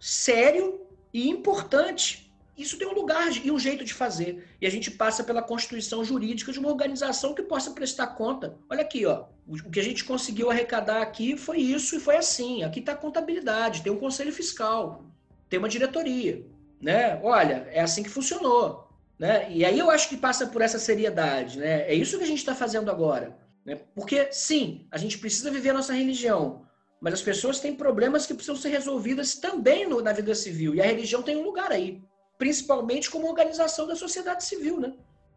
sério e importante isso tem um lugar e um jeito de fazer. E a gente passa pela constituição jurídica de uma organização que possa prestar conta. Olha aqui, ó. O que a gente conseguiu arrecadar aqui foi isso e foi assim. Aqui está a contabilidade, tem um conselho fiscal, tem uma diretoria. Né? Olha, é assim que funcionou. Né? E aí eu acho que passa por essa seriedade. Né? É isso que a gente está fazendo agora. Né? Porque, sim, a gente precisa viver a nossa religião, mas as pessoas têm problemas que precisam ser resolvidas também no, na vida civil. E a religião tem um lugar aí principalmente como organização da sociedade civil, né?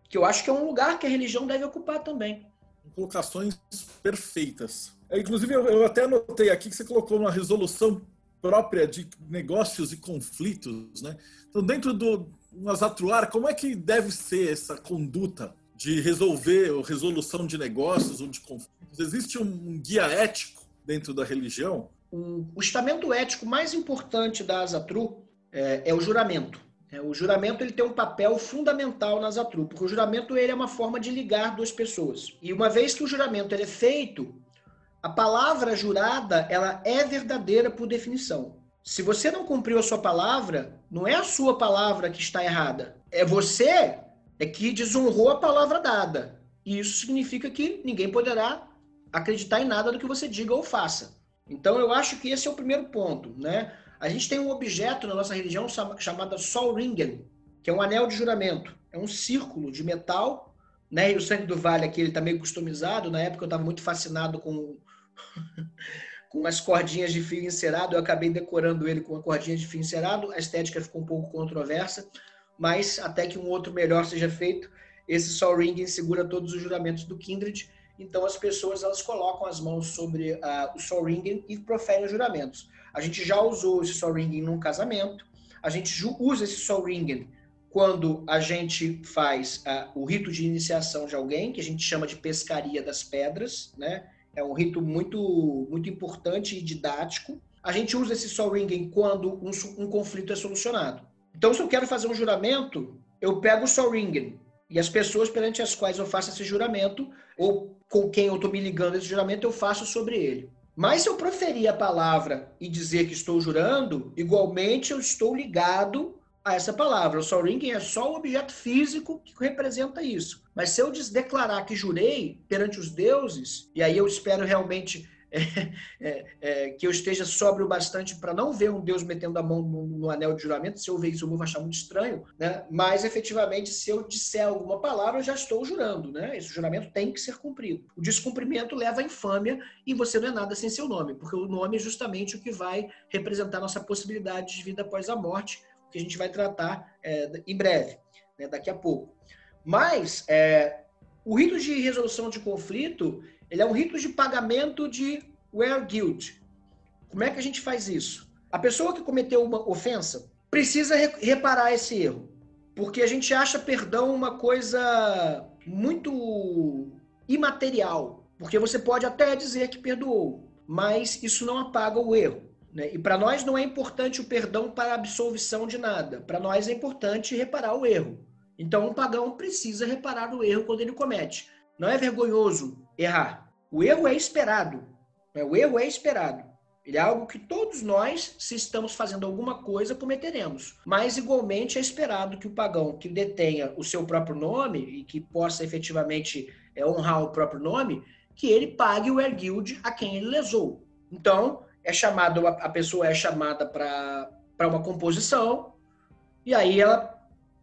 Que eu acho que é um lugar que a religião deve ocupar também. Colocações perfeitas. É, inclusive, eu, até anotei aqui que você colocou uma resolução própria de negócios e conflitos, né? Então, dentro do Mazatruar, como é que deve ser essa conduta de resolver ou resolução de negócios ou de conflitos? Existe um guia ético dentro da religião? O, estamento ético mais importante da Azatru é, é o juramento. É, o juramento ele tem um papel fundamental nas Zatru, porque o juramento ele é uma forma de ligar duas pessoas. E uma vez que o juramento ele é feito, a palavra jurada ela é verdadeira por definição. Se você não cumpriu a sua palavra, não é a sua palavra que está errada. É você é que desonrou a palavra dada. E isso significa que ninguém poderá acreditar em nada do que você diga ou faça. Então eu acho que esse é o primeiro ponto, né? A gente tem um objeto na nossa religião chamado Sol Ringen, que é um anel de juramento. É um círculo de metal, né? E o sangue do vale aqui ele está meio customizado. Na época eu estava muito fascinado com [LAUGHS] com as cordinhas de fio encerado. Eu acabei decorando ele com uma cordinha de fio encerado. A estética ficou um pouco controversa, mas até que um outro melhor seja feito, esse Sol Ringen segura todos os juramentos do Kindred. Então as pessoas elas colocam as mãos sobre uh, o Sol Ringen e proferem os juramentos. A gente já usou esse Soul Ringing num casamento. A gente usa esse Soul Ringing quando a gente faz uh, o rito de iniciação de alguém, que a gente chama de pescaria das pedras, né? É um rito muito, muito importante e didático. A gente usa esse Soul Ringing quando um, um conflito é solucionado. Então, se eu quero fazer um juramento, eu pego o Soul Ringing e as pessoas perante as quais eu faço esse juramento, ou com quem eu estou me ligando esse juramento, eu faço sobre ele. Mas se eu proferir a palavra e dizer que estou jurando, igualmente eu estou ligado a essa palavra. O sol é só o objeto físico que representa isso. Mas se eu declarar que jurei perante os deuses, e aí eu espero realmente é, é, é, que eu esteja sóbrio bastante para não ver um Deus metendo a mão no, no, anel de juramento. Se eu ver isso, eu vou achar muito estranho, né? Mas efetivamente, se eu disser alguma palavra, eu já estou jurando, né? Esse juramento tem que ser cumprido. O descumprimento leva à infâmia e você não é nada sem seu nome, porque o nome é justamente o que vai representar nossa possibilidade de vida após a morte, que a gente vai tratar é, em breve, né? daqui a pouco. Mas é, o rito de resolução de conflito ele é um rito de pagamento de where guilt. Como é que a gente faz isso? A pessoa que cometeu uma ofensa precisa reparar esse erro, porque a gente acha perdão uma coisa muito imaterial, porque você pode até dizer que perdoou, mas isso não apaga o erro. Né? E para nós não é importante o perdão para a absolvição de nada. Para nós é importante reparar o erro. Então, um pagão precisa reparar o erro quando ele comete. Não é vergonhoso errar. O erro é esperado. Né? O erro é esperado. Ele é algo que todos nós, se estamos fazendo alguma coisa, cometeremos. Mas, igualmente, é esperado que o pagão que detenha o seu próprio nome e que possa efetivamente é, honrar o próprio nome, que ele pague o erguild a quem ele lesou. Então, é chamado, a pessoa é chamada para uma composição, e aí ela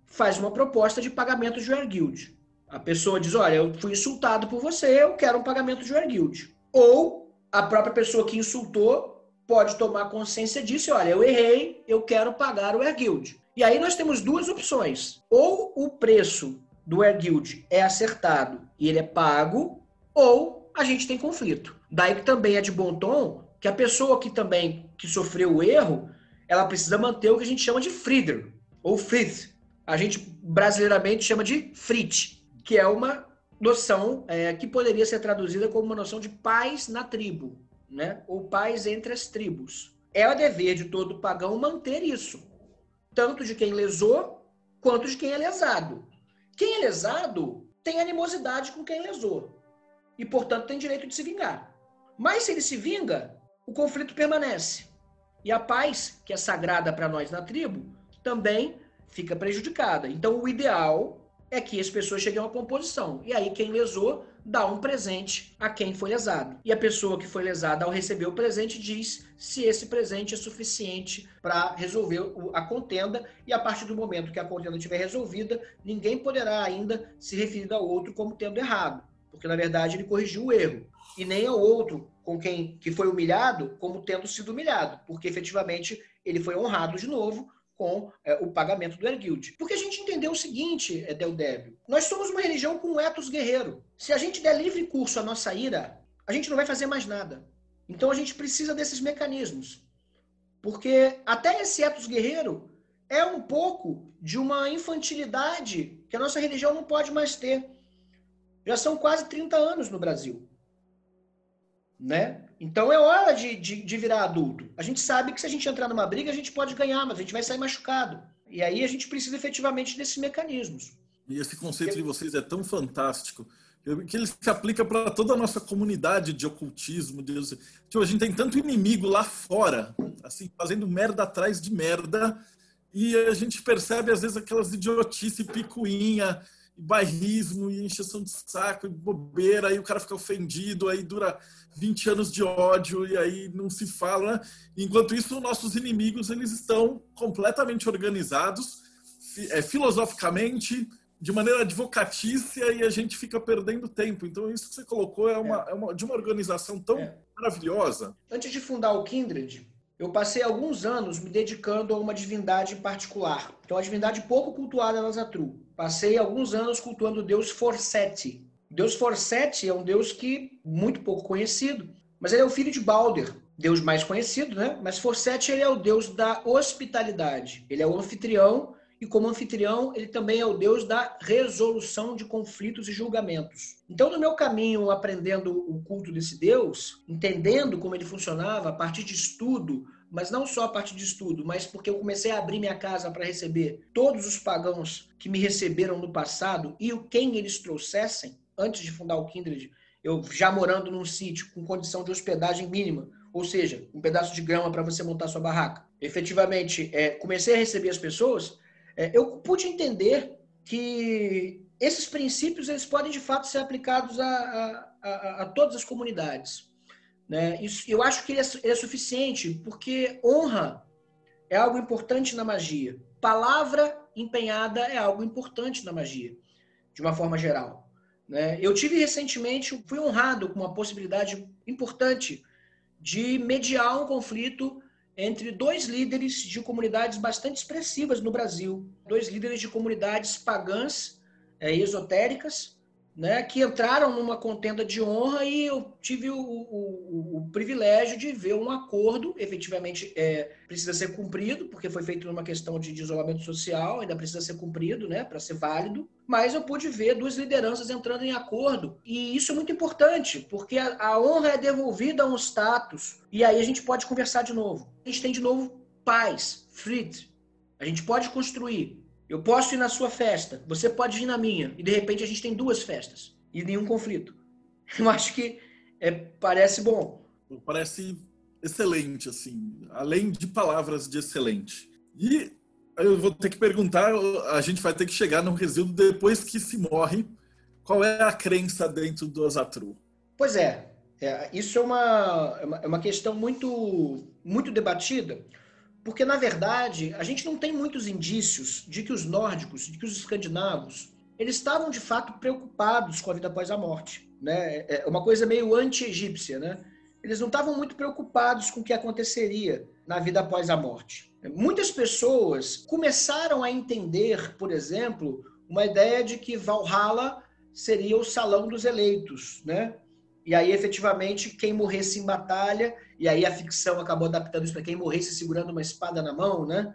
faz uma proposta de pagamento de erguild. A pessoa diz: Olha, eu fui insultado por você, eu quero um pagamento de erguild. Ou a própria pessoa que insultou pode tomar consciência disso olha, eu errei, eu quero pagar o Air Guild. E aí nós temos duas opções. Ou o preço do Air Guild é acertado e ele é pago, ou a gente tem conflito. Daí que também é de bom tom que a pessoa que também que sofreu o erro, ela precisa manter o que a gente chama de Frieder, ou Frith. A gente brasileiramente chama de Frit, que é uma noção é, que poderia ser traduzida como uma noção de paz na tribo né? ou paz entre as tribos. É o dever de todo pagão manter isso, tanto de quem lesou quanto de quem é lesado. Quem é lesado tem animosidade com quem lesou e, portanto, tem direito de se vingar. Mas se ele se vinga, o conflito permanece. E a paz, que é sagrada para nós na tribo, também fica prejudicada. Então, o ideal é que as pessoas cheguem a uma composição. E aí, quem lesou dá um presente a quem foi lesado. E a pessoa que foi lesada, ao receber o presente, diz se esse presente é suficiente para resolver a contenda. E a partir do momento que a contenda estiver resolvida, ninguém poderá ainda se referir ao outro como tendo errado, porque na verdade ele corrigiu o erro. E nem ao outro com quem que foi humilhado como tendo sido humilhado, porque efetivamente ele foi honrado de novo com é, o pagamento do Erguild. Porque a gente entendeu o seguinte, é, Del Débio, nós somos uma religião com um ethos guerreiro. Se a gente der livre curso à nossa ira, a gente não vai fazer mais nada. Então a gente precisa desses mecanismos. Porque até esse ethos guerreiro é um pouco de uma infantilidade que a nossa religião não pode mais ter. Já são quase 30 anos no Brasil. Né? Então é hora de, de, de, virar adulto. A gente sabe que se a gente entrar numa briga, a gente pode ganhar, mas a gente vai sair machucado. E aí a gente precisa efetivamente desses mecanismos. E esse conceito de vocês é tão fantástico que ele se aplica para toda a nossa comunidade de ocultismo. De... Tipo, a gente tem tanto inimigo lá fora, assim, fazendo merda atrás de merda, e a gente percebe às vezes aquelas idiotice picuinha e bairrismo, e encheção de saco, e bobeira, aí o cara fica ofendido, aí dura 20 anos de ódio, e aí não se fala. Né? Enquanto isso, nossos inimigos, eles estão completamente organizados, é, filosoficamente, de maneira advocatícia, e a gente fica perdendo tempo. Então, isso que você colocou é uma, é. é uma de uma organização tão é. maravilhosa. Antes de fundar o Kindred, eu passei alguns anos me dedicando a uma divindade em particular, que é uma divindade pouco cultuada na Zatru. Passei alguns anos cultuando o deus Forseti. Deus Forseti é um deus que muito pouco conhecido, mas ele é o filho de Balder, deus mais conhecido, né? Mas Forseti ele é o deus da hospitalidade. Ele é o anfitrião e como anfitrião, ele também é o Deus da resolução de conflitos e julgamentos. Então, no meu caminho aprendendo o culto desse Deus, entendendo como ele funcionava a partir de estudo, mas não só a partir de estudo, mas porque eu comecei a abrir minha casa para receber todos os pagãos que me receberam no passado e o quem eles trouxessem antes de fundar o Kindred, eu já morando num sítio com condição de hospedagem mínima, ou seja, um pedaço de grama para você montar sua barraca. Efetivamente, é, comecei a receber as pessoas é, eu pude entender que esses princípios eles podem de fato ser aplicados a, a, a, a todas as comunidades. Né? Isso, eu acho que ele é, ele é suficiente porque honra é algo importante na magia. Palavra empenhada é algo importante na magia, de uma forma geral. Né? Eu tive recentemente, fui honrado com uma possibilidade importante de mediar um conflito entre dois líderes de comunidades bastante expressivas no Brasil, dois líderes de comunidades pagãs é, esotéricas, né, que entraram numa contenda de honra e eu tive o, o, o privilégio de ver um acordo, efetivamente é, precisa ser cumprido, porque foi feito numa questão de, de isolamento social, ainda precisa ser cumprido, né, para ser válido, mas eu pude ver duas lideranças entrando em acordo, e isso é muito importante, porque a, a honra é devolvida a um status, e aí a gente pode conversar de novo. A gente tem de novo paz, Fried. A gente pode construir, eu posso ir na sua festa, você pode ir na minha, e de repente a gente tem duas festas e nenhum conflito. [LAUGHS] Eu acho que é, parece bom. Parece excelente, assim, além de palavras de excelente. E eu vou ter que perguntar, a gente vai ter que chegar no resíduo depois que se morre. Qual é a crença dentro do Azatru? Pois é, é isso é uma, é uma, é uma questão muito, muito debatida, porque, na verdade, a gente não tem muitos indícios de que os nórdicos, de que os escandinavos, eles estavam, de fato, preocupados com a vida após a morte. Né? É, é uma coisa meio anti-egípcia, né? Eles não estavam muito preocupados com o que aconteceria na vida após a morte. Muitas pessoas começaram a entender, por exemplo, uma ideia de que Valhalla seria o salão dos eleitos, né? E aí, efetivamente, quem morresse em batalha, e aí a ficção acabou adaptando isso para quem morresse segurando uma espada na mão, né?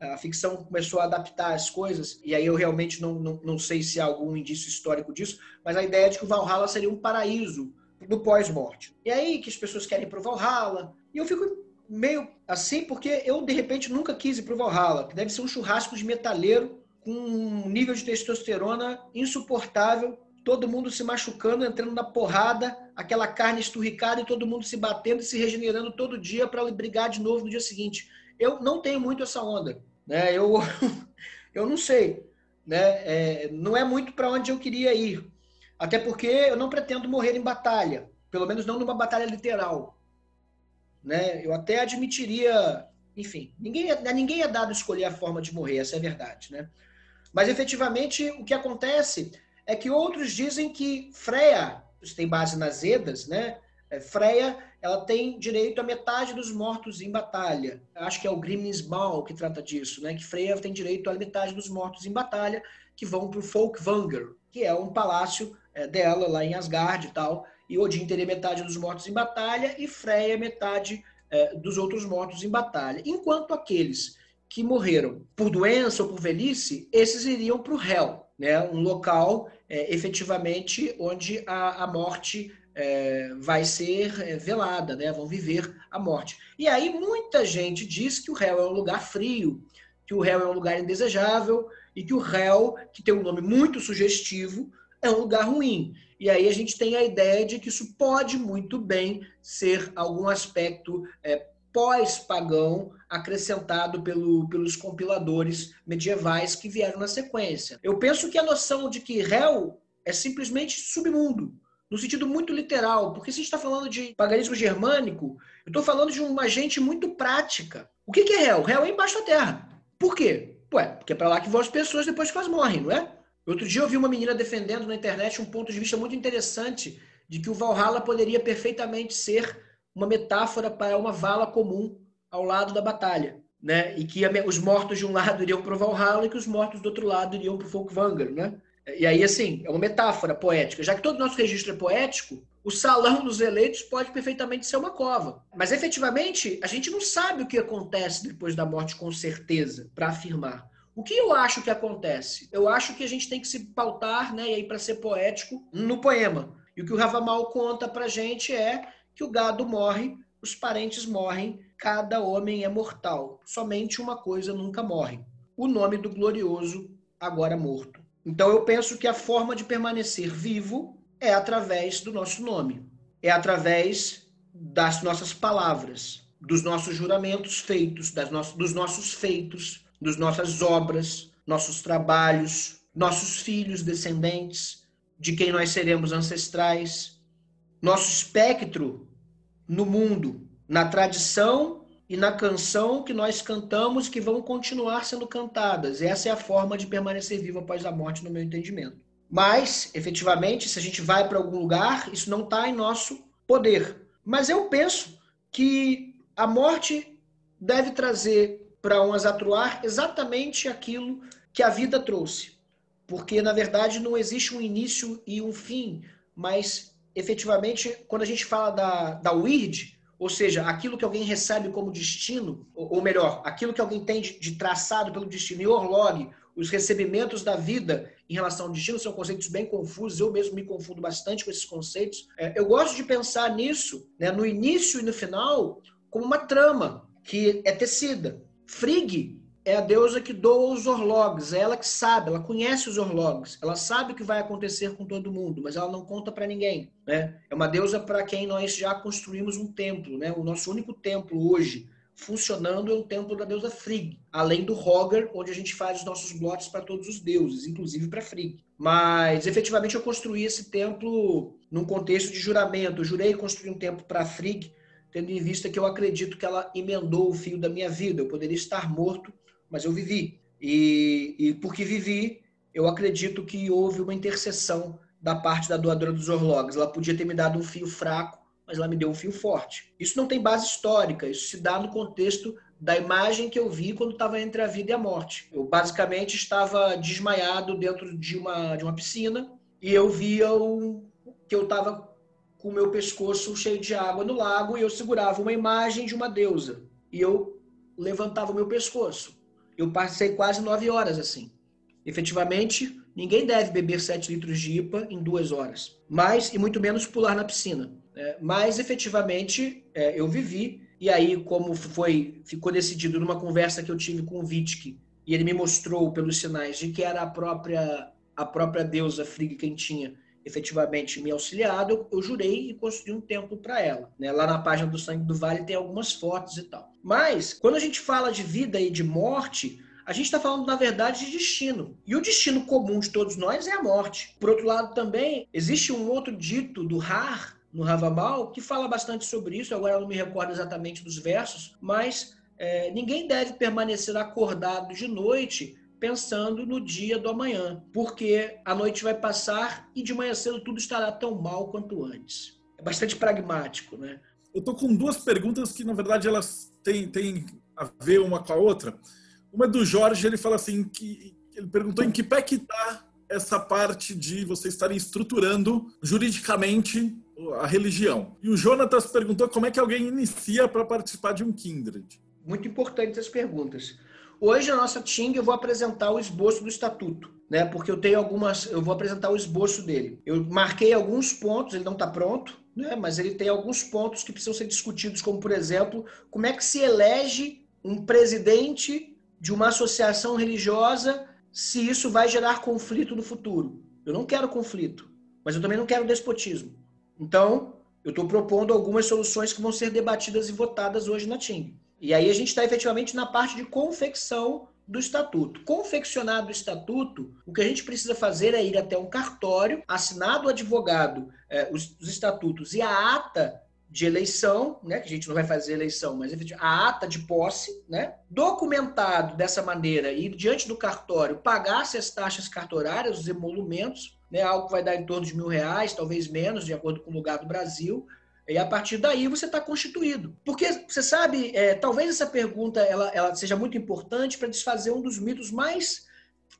A ficção começou a adaptar as coisas, e aí eu realmente não, não, não sei se há algum indício histórico disso, mas a ideia de que o Valhalla seria um paraíso do pós-morte. E aí que as pessoas querem ir para o Valhalla, e eu fico meio assim, porque eu, de repente, nunca quis ir pro Valhalla, que deve ser um churrasco de metaleiro com um nível de testosterona insuportável, todo mundo se machucando, entrando na porrada, aquela carne esturricada e todo mundo se batendo e se regenerando todo dia para brigar de novo no dia seguinte. Eu não tenho muito essa onda, né? Eu, [LAUGHS] eu não sei, né? É, não é muito para onde eu queria ir, até porque eu não pretendo morrer em batalha, pelo menos não numa batalha literal né? Eu até admitiria, enfim, ninguém, é, ninguém é dado escolher a forma de morrer, essa é a verdade, né? Mas efetivamente o que acontece é que outros dizem que Freya, isso tem base nas Edas, né? É, Freya, ela tem direito a metade dos mortos em batalha. Acho que é o Grimnismal que trata disso, né? Que Freya tem direito a metade dos mortos em batalha que vão para o Folkvanger, que é um palácio é, dela lá em Asgard e tal, e Odin teria metade dos mortos em batalha e Freya metade é, dos outros mortos em batalha. Enquanto aqueles que morreram por doença ou por velhice, esses iriam para o Hell, né? um local é, efetivamente onde a, a morte é, vai ser é, velada, né? vão viver a morte. E aí muita gente diz que o Hell é um lugar frio, que o Hell é um lugar indesejável e que o Hell, que tem um nome muito sugestivo, é um lugar ruim. E aí a gente tem a ideia de que isso pode muito bem ser algum aspecto é, pós-pagão acrescentado pelo, pelos compiladores medievais que vieram na sequência. Eu penso que a noção de que Hel é simplesmente submundo, no sentido muito literal, porque se a gente está falando de paganismo germânico, eu estou falando de uma gente muito prática. O que, que é Hel? Hel é embaixo da terra. Por quê? Ué, porque é para lá que vão as pessoas depois que elas morrem, não é? Outro dia eu vi uma menina defendendo na internet um ponto de vista muito interessante de que o Valhalla poderia perfeitamente ser uma metáfora para uma vala comum ao lado da batalha, né? E que os mortos de um lado iriam para o Valhalla e que os mortos do outro lado iriam para o Folkvanger, né? E aí, assim, é uma metáfora poética. Já que todo nosso registro é poético, o salão dos eleitos pode perfeitamente ser uma cova. Mas, efetivamente, a gente não sabe o que acontece depois da morte com certeza, para afirmar. O que eu acho que acontece? Eu acho que a gente tem que se pautar, né, e aí para ser poético, no poema. E o que o Ravamal conta pra gente é que o gado morre, os parentes morrem, cada homem é mortal. Somente uma coisa nunca morre: o nome do glorioso agora morto. Então eu penso que a forma de permanecer vivo é através do nosso nome, é através das nossas palavras, dos nossos juramentos feitos, das no dos nossos feitos, das nossas obras, nossos trabalhos, nossos filhos descendentes, de quem nós seremos ancestrais, nosso espectro no mundo, na tradição e na canção que nós cantamos que vão continuar sendo cantadas. Essa é a forma de permanecer vivo após a morte, no meu entendimento. Mas, efetivamente, se a gente vai para algum lugar, isso não está em nosso poder. Mas eu penso que a morte deve trazer para um azatruar exatamente aquilo que a vida trouxe. Porque, na verdade, não existe um início e um fim, mas efetivamente, quando a gente fala da, da WIRD, ou seja, aquilo que alguém recebe como destino, ou, melhor, aquilo que alguém tem de, de traçado pelo destino, e Orlog, os recebimentos da vida em relação ao destino são conceitos bem confusos, eu mesmo me confundo bastante com esses conceitos. É, eu gosto de pensar nisso, né, no início e no final, como uma trama que é tecida. Frigg é a deusa que doa os orlogs, é ela que sabe, ela conhece os orlogs, ela sabe o que vai acontecer com todo mundo, mas ela não conta para ninguém. Né? É uma deusa para quem nós já construímos um templo, né? o nosso único templo hoje funcionando é o templo da deusa Frigg, além do Roger, onde a gente faz os nossos blocos para todos os deuses, inclusive para Frigg. Mas efetivamente eu construí esse templo num contexto de juramento. Eu jurei construir um templo para Frigg, tendo em vista que eu acredito que ela emendou o fio da minha vida. Eu poderia estar morto, mas eu vivi. E, e porque vivi, eu acredito que houve uma intercessão da parte da doadora dos orlogs. Ela podia ter me dado um fio fraco, mas ela me deu um fio forte. Isso não tem base histórica, isso se dá no contexto da imagem que eu vi quando estava entre a vida e a morte. Eu basicamente estava desmaiado dentro de uma, de uma piscina e eu via um, que eu estava com o meu pescoço cheio de água no lago e eu segurava uma imagem de uma deusa. E eu levantava o meu pescoço. Eu passei quase nove horas assim. Efetivamente, ninguém deve beber sete litros de IPA em duas horas. Mais e muito menos pular na piscina. É, mas, efetivamente, é, eu vivi. E aí, como foi, ficou decidido numa conversa que eu tive com o Vitzke, e ele me mostrou pelos sinais de que era a própria, a própria deusa Frigg quem tinha efetivamente me auxiliado, eu, eu jurei e construí um templo para ela. Né? Lá na página do Sangue do Vale tem algumas fotos e tal. Mas, quando a gente fala de vida e de morte, a gente está falando, na verdade, de destino. E o destino comum de todos nós é a morte. Por outro lado, também, existe um outro dito do Har, no Ravamal, que fala bastante sobre isso. Agora eu não me recordo exatamente dos versos, mas é, ninguém deve permanecer acordado de noite pensando no dia do amanhã, porque a noite vai passar e de manhã cedo tudo estará tão mal quanto antes. É bastante pragmático, né? Eu tô com duas perguntas que, na verdade, elas têm, têm a ver uma com a outra. Uma é do Jorge, ele fala assim, que ele perguntou em que pé que está essa parte de vocês estarem estruturando juridicamente a religião. E o Jonatas perguntou como é que alguém inicia para participar de um Kindred. Muito importantes as perguntas. Hoje, na nossa Ting, eu vou apresentar o esboço do estatuto, né? Porque eu tenho algumas. Eu vou apresentar o esboço dele. Eu marquei alguns pontos, ele não está pronto, né? Mas ele tem alguns pontos que precisam ser discutidos, como, por exemplo, como é que se elege um presidente de uma associação religiosa se isso vai gerar conflito no futuro. Eu não quero conflito, mas eu também não quero despotismo. Então, eu estou propondo algumas soluções que vão ser debatidas e votadas hoje na TIM. E aí a gente está efetivamente na parte de confecção do estatuto. Confeccionado o estatuto, o que a gente precisa fazer é ir até um cartório, assinado o advogado, eh, os, os, estatutos e a ata de eleição, né, que a gente não vai fazer eleição, mas a ata de posse, né, documentado dessa maneira e diante do cartório pagasse as taxas cartorárias, os emolumentos, né, algo que vai dar em torno de mil reais, talvez menos, de acordo com o lugar do Brasil, e a partir daí você está constituído. Porque você sabe, é, talvez essa pergunta ela, ela seja muito importante para desfazer um dos mitos mais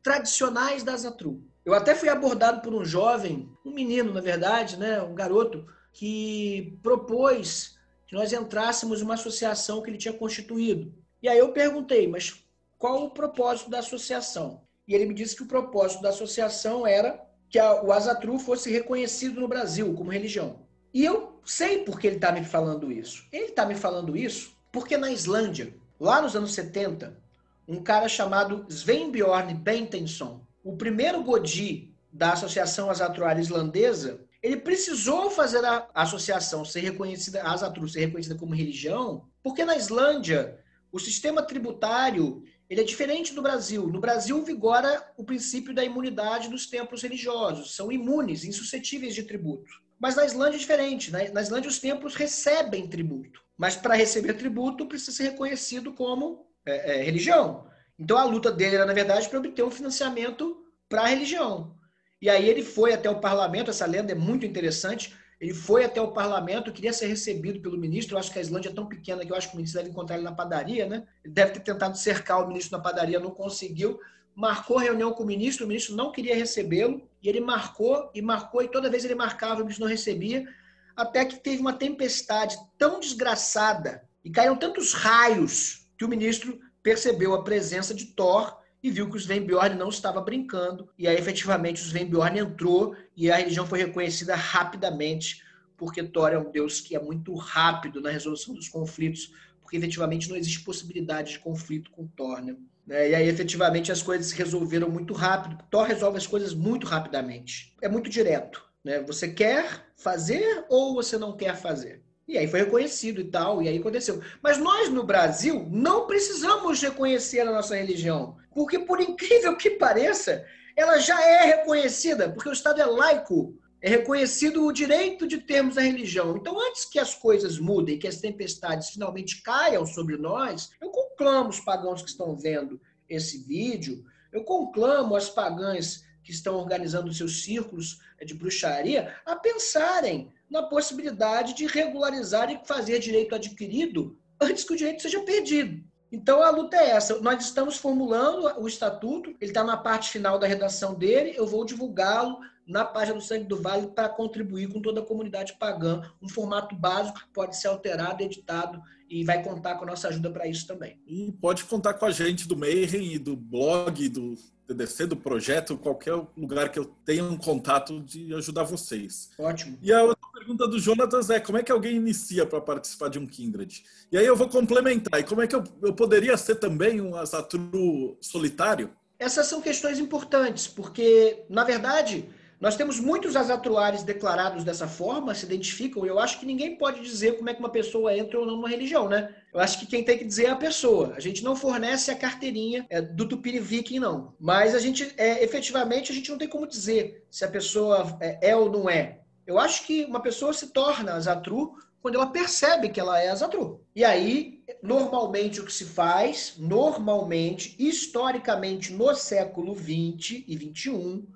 tradicionais da Zatru. Eu até fui abordado por um jovem, um menino, na verdade, né, um garoto, que propôs que nós entrássemos em uma associação que ele tinha constituído. E aí eu perguntei, mas qual o propósito da associação? E ele me disse que o propósito da associação era que a, o Azatru fosse reconhecido no Brasil como religião. E eu sei por que ele está me falando isso. Ele está me falando isso porque na Islândia, lá nos anos 70, um cara chamado Sven Bjorn Bentenson, o primeiro Godi da Associação Azatruária Islandesa, ele precisou fazer a associação ser reconhecida, a Azatru ser reconhecida como religião, porque na Islândia o sistema tributário ele é diferente do Brasil. No Brasil vigora o princípio da imunidade dos templos religiosos. São imunes, insuscetíveis de tributo. Mas na Islândia é diferente. Na Islândia os templos recebem tributo. Mas para receber tributo precisa ser reconhecido como é, é, religião. Então a luta dele era, na verdade, para obter um financiamento para a religião. E aí ele foi até o parlamento, essa lenda é muito interessante. Ele foi até o parlamento, queria ser recebido pelo ministro. Eu acho que a Islândia é tão pequena que eu acho que o ministro deve encontrar ele na padaria, né? Ele deve ter tentado cercar o ministro na padaria, não conseguiu. Marcou reunião com o ministro, o ministro não queria recebê-lo, e ele marcou e marcou, e toda vez ele marcava, o ministro não recebia, até que teve uma tempestade tão desgraçada e caíram tantos raios que o ministro percebeu a presença de Thor e viu que o Sven Bjorn não estava brincando. E aí, efetivamente, o Sven Bjorn entrou e a religião foi reconhecida rapidamente, porque Thor é um deus que é muito rápido na resolução dos conflitos, porque efetivamente não existe possibilidade de conflito com Thor. Né? Né? E aí, efetivamente, as coisas se resolveram muito rápido. Thor resolve as coisas muito rapidamente. É muito direto. Né? Você quer fazer ou você não quer fazer? E aí foi reconhecido e tal, e aí aconteceu. Mas nós no Brasil não precisamos reconhecer a nossa religião, porque por incrível que pareça, ela já é reconhecida, porque o Estado é laico, é reconhecido o direito de termos a religião. Então, antes que as coisas mudem, que as tempestades finalmente caiam sobre nós, eu conclamo os pagãos que estão vendo esse vídeo, eu conclamo as pagãs que estão organizando seus círculos de bruxaria a pensarem na possibilidade de regularizar e fazer direito adquirido antes que o direito seja perdido. Então a luta é essa. Nós estamos formulando o estatuto, ele está na parte final da redação dele, eu vou divulgá-lo na página do Sangue do Vale para contribuir com toda a comunidade pagã. Um formato básico que pode ser alterado, editado e vai contar com a nossa ajuda para isso também. E pode contar com a gente do Mayhem e do blog, do TDC, do projeto, qualquer lugar que eu tenha um contato de ajudar vocês. Ótimo. E a outra pergunta do Jonatas é como é que alguém inicia para participar de um Kindred? E aí eu vou complementar. E como é que eu, eu poderia ser também um Azatru solitário? Essas são questões importantes, porque, na verdade, nós temos muitos azatruares declarados dessa forma, se identificam, e eu acho que ninguém pode dizer como é que uma pessoa entra ou não numa religião, né? Eu acho que quem tem que dizer é a pessoa. A gente não fornece a carteirinha é, do Tupini Viking, não. Mas a gente, é, efetivamente, a gente não tem como dizer se a pessoa é, é ou não é. Eu acho que uma pessoa se torna azatru quando ela percebe que ela é azatru. E aí, normalmente, o que se faz, normalmente, historicamente, no século 20 e 21,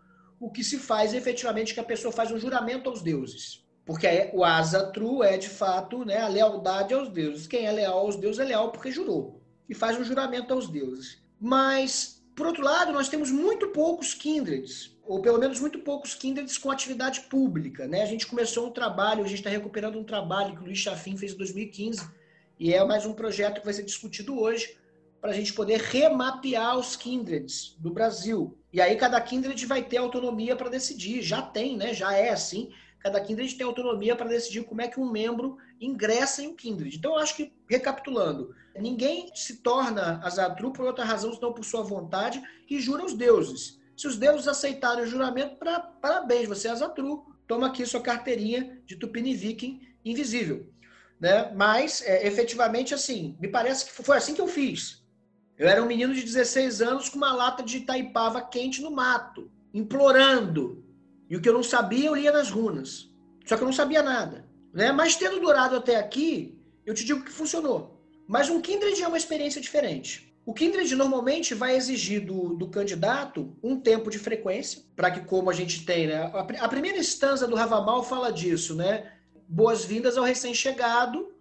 o que se faz efetivamente é que a pessoa faz um juramento aos deuses. Porque o asa true é, de fato, né, a lealdade aos deuses. Quem é leal aos deuses é leal porque jurou. E faz um juramento aos deuses. Mas, por outro lado, nós temos muito poucos kindreds, ou pelo menos muito poucos kindreds com atividade pública. Né? A gente começou um trabalho, a gente está recuperando um trabalho que o Luiz Chafim fez em 2015, e é mais um projeto que vai ser discutido hoje, para a gente poder remapear os kindreds do Brasil. E aí cada kindred vai ter autonomia para decidir, já tem, né? Já é assim. Cada kindred tem autonomia para decidir como é que um membro ingressa em um kindred. Então eu acho que recapitulando, ninguém se torna azatru por outra razão senão por sua vontade e jura os deuses. Se os deuses aceitarem o juramento, pra, parabéns, você é azatru. Toma aqui sua carteirinha de Tupini Viking invisível. Né? Mas, é, efetivamente, assim, me parece que foi assim que eu fiz. Eu era um menino de 16 anos com uma lata de Itaipava quente no mato, implorando. E o que eu não sabia, eu lia nas runas. Só que eu não sabia nada. Né? Mas tendo durado até aqui, eu te digo que funcionou. Mas um Kindred é uma experiência diferente. O Kindred normalmente vai exigir do, do candidato um tempo de frequência, para que, como a gente tem, né? A, a primeira estanza do Ravamal fala disso, né? Boas-vindas ao recém-chegado,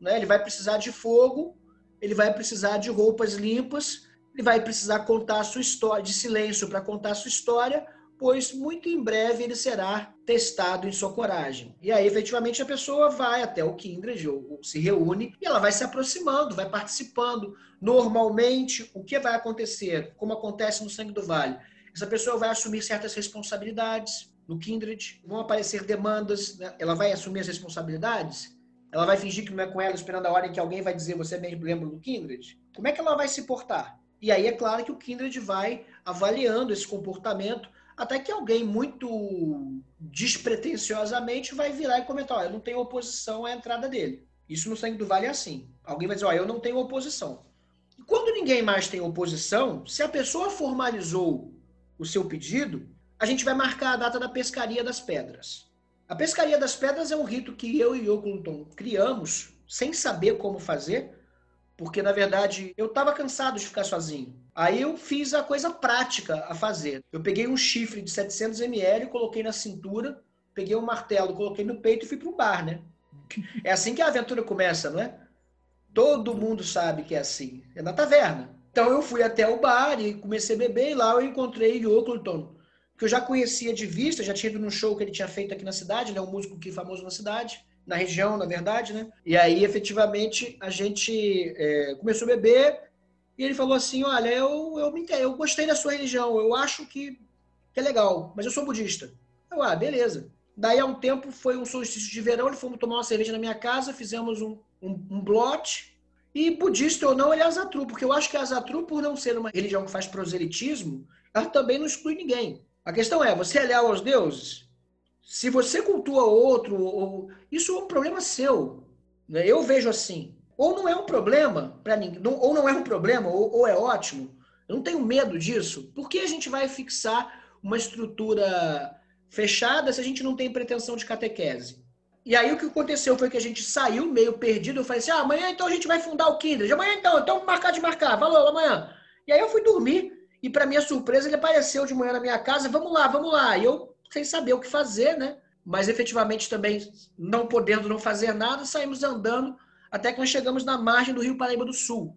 né? Ele vai precisar de fogo, ele vai precisar de roupas limpas, ele vai precisar contar a sua história, de silêncio para contar a sua história, pois muito em breve ele será testado em sua coragem. E aí, efetivamente, a pessoa vai até o Kindred, ou, se reúne, e ela vai se aproximando, vai participando. Normalmente, o que vai acontecer, como acontece no Sangue do Vale? Essa pessoa vai assumir certas responsabilidades no Kindred, vão aparecer demandas, né? ela vai assumir as responsabilidades, ela vai fingir que não é com ela, esperando a hora em que alguém vai dizer você é membro do Kindred? Como é que ela vai se portar? E aí é claro que o Kindred vai avaliando esse comportamento, até que alguém muito despretensiosamente vai virar e comentar: olha, eu não tenho oposição à entrada dele. Isso no sangue do vale é assim. Alguém vai dizer: olha, eu não tenho oposição. E quando ninguém mais tem oposição, se a pessoa formalizou o seu pedido, a gente vai marcar a data da pescaria das pedras. A pescaria das pedras é um rito que eu e o Clinton criamos sem saber como fazer, porque na verdade eu estava cansado de ficar sozinho. Aí eu fiz a coisa prática a fazer. Eu peguei um chifre de 700 ml, coloquei na cintura, peguei um martelo, coloquei no peito e fui para o bar, né? É assim que a aventura começa, não é? Todo mundo sabe que é assim. É na taverna. Então eu fui até o bar e comecei a beber e lá eu encontrei o Clinton que eu já conhecia de vista, já tinha ido num show que ele tinha feito aqui na cidade, ele é um músico que é famoso na cidade, na região, na verdade, né? E aí, efetivamente, a gente é, começou a beber e ele falou assim, olha, eu, eu, me, eu gostei da sua religião, eu acho que, que é legal, mas eu sou budista. Eu, ah, beleza. Daí, há um tempo, foi um solstício de verão, ele fomos tomar uma cerveja na minha casa, fizemos um, um, um blote, E budista ou não, ele é Azatru, porque eu acho que Azatru, por não ser uma religião que faz proselitismo, ela também não exclui ninguém. A questão é, você é leal aos deuses? Se você cultua outro, ou... isso é um problema seu. Né? Eu vejo assim. Ou não é um problema para ninguém, ou não é um problema, ou, ou é ótimo. Eu não tenho medo disso. Por que a gente vai fixar uma estrutura fechada se a gente não tem pretensão de catequese? E aí o que aconteceu foi que a gente saiu meio perdido. Eu falei assim: ah, amanhã então a gente vai fundar o Kindred. Amanhã então, então marcar de marcar. Valeu, amanhã. E aí eu fui dormir. E para minha surpresa, ele apareceu de manhã na minha casa. Vamos lá, vamos lá. E eu, sem saber o que fazer, né? Mas efetivamente também, não podendo não fazer nada, saímos andando até que nós chegamos na margem do Rio Paraíba do Sul.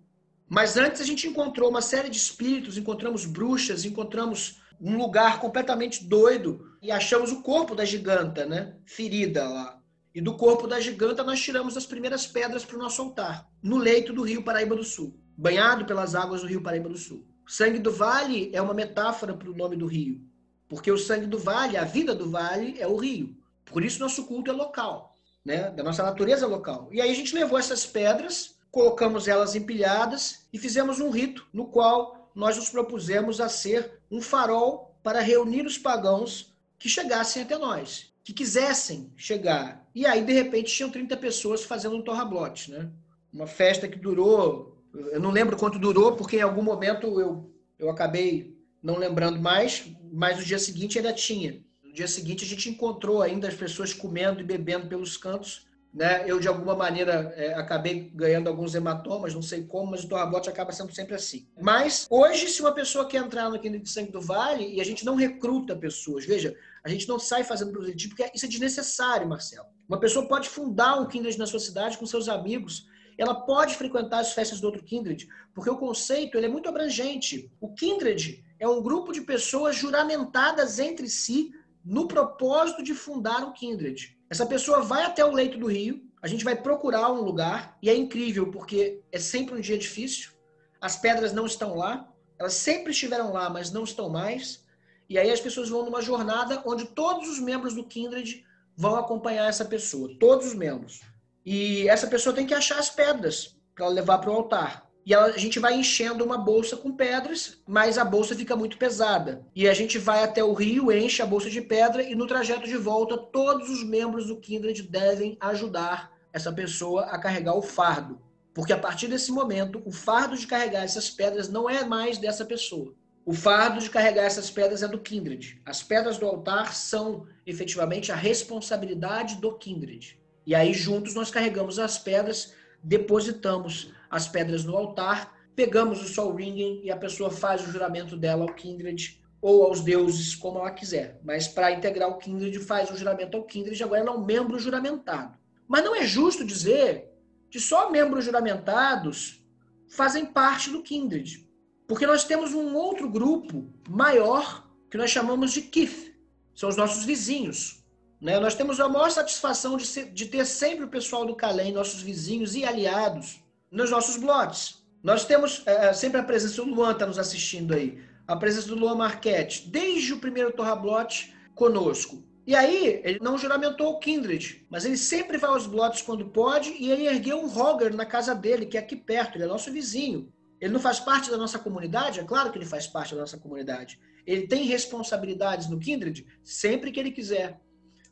Mas antes a gente encontrou uma série de espíritos, encontramos bruxas, encontramos um lugar completamente doido e achamos o corpo da giganta, né? Ferida lá. E do corpo da giganta nós tiramos as primeiras pedras para o nosso altar, no leito do rio Paraíba do Sul, banhado pelas águas do rio Paraíba do Sul. O sangue do vale é uma metáfora para o nome do rio, porque o sangue do vale, a vida do vale é o rio. Por isso nosso culto é local, né? Da nossa natureza local. E aí a gente levou essas pedras, colocamos elas empilhadas e fizemos um rito no qual nós nos propusemos a ser um farol para reunir os pagãos que chegassem até nós que quisessem chegar. E aí, de repente, tinham 30 pessoas fazendo um torrablote, né? Uma festa que durou, eu não lembro quanto durou, porque em algum momento eu, eu acabei não lembrando mais, mas no dia seguinte ainda tinha. No dia seguinte a gente encontrou ainda as pessoas comendo e bebendo pelos cantos né? Eu, de alguma maneira, é, acabei ganhando alguns hematomas, não sei como, mas o torrabote acaba sendo sempre assim. Mas, hoje, se uma pessoa quer entrar no Kindred de Sangue do Vale, e a gente não recruta pessoas, veja, a gente não sai fazendo proselitismo, porque isso é desnecessário, Marcelo. Uma pessoa pode fundar um Kindred na sua cidade com seus amigos, ela pode frequentar as festas do outro Kindred, porque o conceito ele é muito abrangente. O Kindred é um grupo de pessoas juramentadas entre si no propósito de fundar um Kindred. Essa pessoa vai até o leito do rio, a gente vai procurar um lugar, e é incrível porque é sempre um dia difícil, as pedras não estão lá, elas sempre estiveram lá, mas não estão mais. E aí as pessoas vão numa jornada onde todos os membros do Kindred vão acompanhar essa pessoa, todos os membros. E essa pessoa tem que achar as pedras para levar para o altar. E ela, a gente vai enchendo uma bolsa com pedras, mas a bolsa fica muito pesada. E a gente vai até o rio, enche a bolsa de pedra e no trajeto de volta, todos os membros do Kindred devem ajudar essa pessoa a carregar o fardo. Porque a partir desse momento, o fardo de carregar essas pedras não é mais dessa pessoa. O fardo de carregar essas pedras é do Kindred. As pedras do altar são efetivamente a responsabilidade do Kindred. E aí, juntos, nós carregamos as pedras, depositamos as pedras no altar, pegamos o Sol Ringen e a pessoa faz o juramento dela ao Kindred ou aos deuses, como ela quiser. Mas para integrar o Kindred, faz o juramento ao Kindred, agora ela é um membro juramentado. Mas não é justo dizer que só membros juramentados fazem parte do Kindred. Porque nós temos um outro grupo maior que nós chamamos de Kith. São os nossos vizinhos. Né? Nós temos a maior satisfação de, ser, de ter sempre o pessoal do Calém, nossos vizinhos e aliados, nos nossos blogs. Nós temos é, sempre a presença do Luan, está nos assistindo aí, a presença do Luan Marquete, desde o primeiro Torrablot conosco. E aí, ele não juramentou o Kindred, mas ele sempre vai aos blogs quando pode e ele ergueu um Roger na casa dele, que é aqui perto, ele é nosso vizinho. Ele não faz parte da nossa comunidade? É claro que ele faz parte da nossa comunidade. Ele tem responsabilidades no Kindred sempre que ele quiser.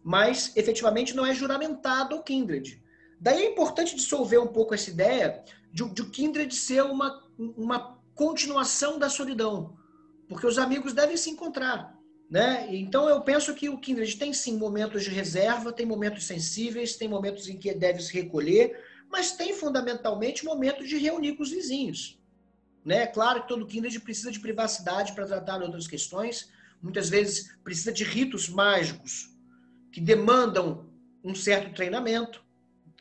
Mas, efetivamente, não é juramentado o Kindred. Daí é importante dissolver um pouco essa ideia de, o Kindred ser uma, uma continuação da solidão, porque os amigos devem se encontrar. Né? Então eu penso que o Kindred tem sim momentos de reserva, tem momentos sensíveis, tem momentos em que deve se recolher, mas tem fundamentalmente momentos de reunir com os vizinhos. Né? Claro que todo Kindred precisa de privacidade para tratar outras questões, muitas vezes precisa de ritos mágicos que demandam um certo treinamento,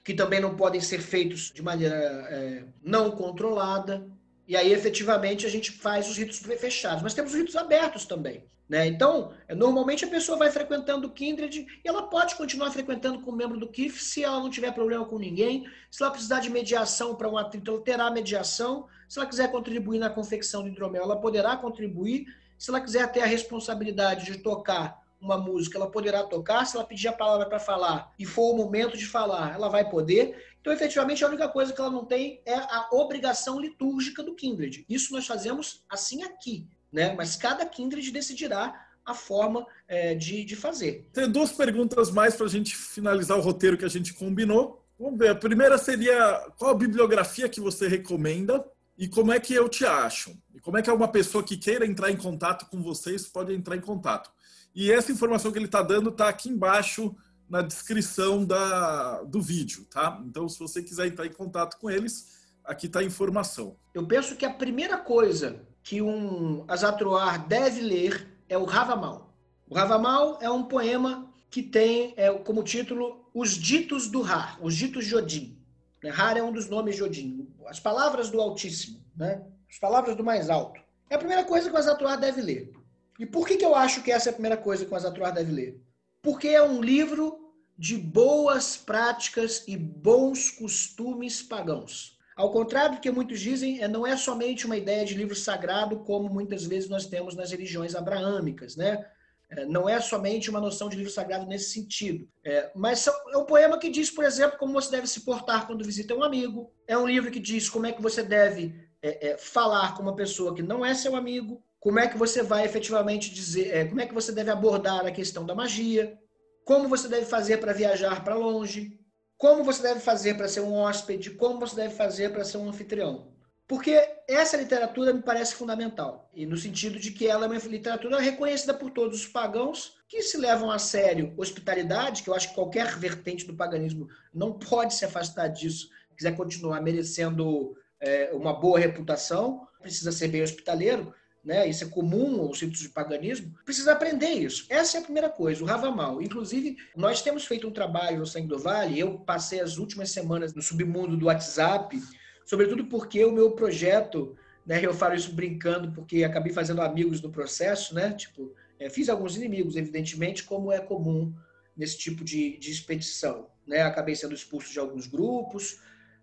que também não podem ser feitos de maneira é, não controlada. E aí, efetivamente, a gente faz os ritos fechados. Mas temos os ritos abertos também. Né? Então, é, normalmente a pessoa vai frequentando o Kindred e ela pode continuar frequentando como membro do KIF se ela não tiver problema com ninguém. Se ela precisar de mediação para um atrito, ela terá mediação. Se ela quiser contribuir na confecção do hidromel, ela poderá contribuir. Se ela quiser ter a responsabilidade de tocar uma música, ela poderá tocar, se ela pedir a palavra para falar e for o momento de falar, ela vai poder. Então, efetivamente, a única coisa que ela não tem é a obrigação litúrgica do Kindred. Isso nós fazemos assim aqui, né? Mas cada Kindred decidirá a forma é, de, de fazer. Tem duas perguntas mais para a gente finalizar o roteiro que a gente combinou. Vamos ver. A primeira seria qual a bibliografia que você recomenda e como é que eu te acho? E como é que uma pessoa que queira entrar em contato com vocês pode entrar em contato? E essa informação que ele está dando está aqui embaixo na descrição da, do vídeo, tá? Então, se você quiser entrar em contato com eles, aqui está a informação. Eu penso que a primeira coisa que um Azatroar deve ler é o Ravamal. O Ravamal é um poema que tem é, como título Os Ditos do Ra, os Ditos de Odin. Né? Ra é um dos nomes de Odin, as palavras do Altíssimo, né? as palavras do mais alto. É a primeira coisa que o Azatroar deve ler. E por que, que eu acho que essa é a primeira coisa que o Azatroar deve ler? Porque é um livro de boas práticas e bons costumes pagãos. Ao contrário do que muitos dizem, é, não é somente uma ideia de livro sagrado, como muitas vezes nós temos nas religiões abraâmicas, né? É, não é somente uma noção de livro sagrado nesse sentido. É, mas é um poema que diz, por exemplo, como você deve se portar quando visita um amigo. É um livro que diz como é que você deve é, é, falar com uma pessoa que não é seu amigo. Como é que você vai efetivamente dizer, é, como é que você deve abordar a questão da magia. Como você deve fazer para viajar para longe como você deve fazer para ser um hóspede, como você deve fazer para ser um anfitrião. Porque essa literatura me parece fundamental, e no sentido de que ela é uma literatura reconhecida por todos os pagãos que se levam a sério hospitalidade, que eu acho que qualquer vertente do paganismo não pode se afastar disso, quiser continuar merecendo é, uma boa reputação, precisa ser bem hospitaleiro, né? Isso é comum aos sítios de paganismo. Precisa aprender isso. Essa é a primeira coisa, o Ravamal. Inclusive, nós temos feito um trabalho no Sangue do Vale. Eu passei as últimas semanas no submundo do WhatsApp, sobretudo porque o meu projeto, né? Eu falo isso brincando porque acabei fazendo amigos no processo, né? Tipo, é, fiz alguns inimigos, evidentemente, como é comum nesse tipo de, de expedição, né? Acabei sendo expulso de alguns grupos,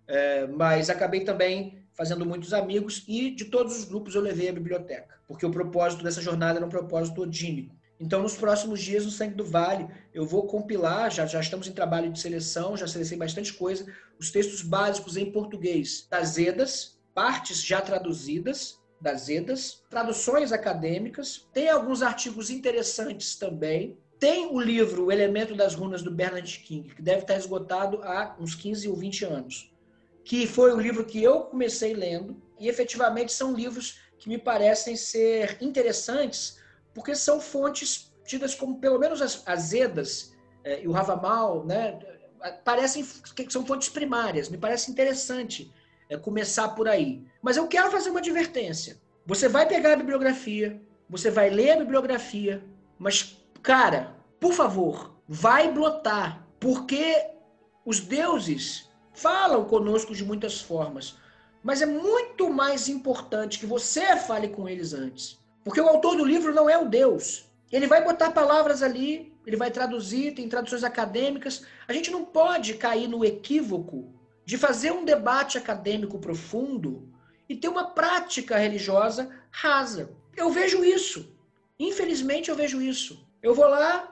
é, mas acabei também fazendo muitos amigos e de todos os grupos eu levei a biblioteca, porque o propósito dessa jornada era um propósito odínico. Então, nos próximos dias, no Sangue do Vale, eu vou compilar, já, já estamos em trabalho de seleção, já selecionei bastante coisa, os textos básicos em português das Edas, partes já traduzidas das Edas, traduções acadêmicas, tem alguns artigos interessantes também, tem o livro O Elemento das Runas, do Bernard King, que deve estar esgotado há uns 15 ou 20 anos que foi o livro que eu comecei lendo, e efetivamente são livros que me parecem ser interessantes, porque são fontes tidas como, pelo menos as azedas é, e o Ravamal, né, parecem que são fontes primárias. Me parece interessante é, começar por aí. Mas eu quero fazer uma advertência. Você vai pegar a bibliografia, você vai ler a bibliografia, mas, cara, por favor, vai blotar, porque os deuses falam conosco de muitas formas, mas é muito mais importante que você fale com eles antes. Porque o autor do livro não é o Deus. Ele vai botar palavras ali, ele vai traduzir, tem traduções acadêmicas. A gente não pode cair no equívoco de fazer um debate acadêmico profundo e ter uma prática religiosa rasa. Eu vejo isso. Infelizmente, eu vejo isso. Eu vou lá,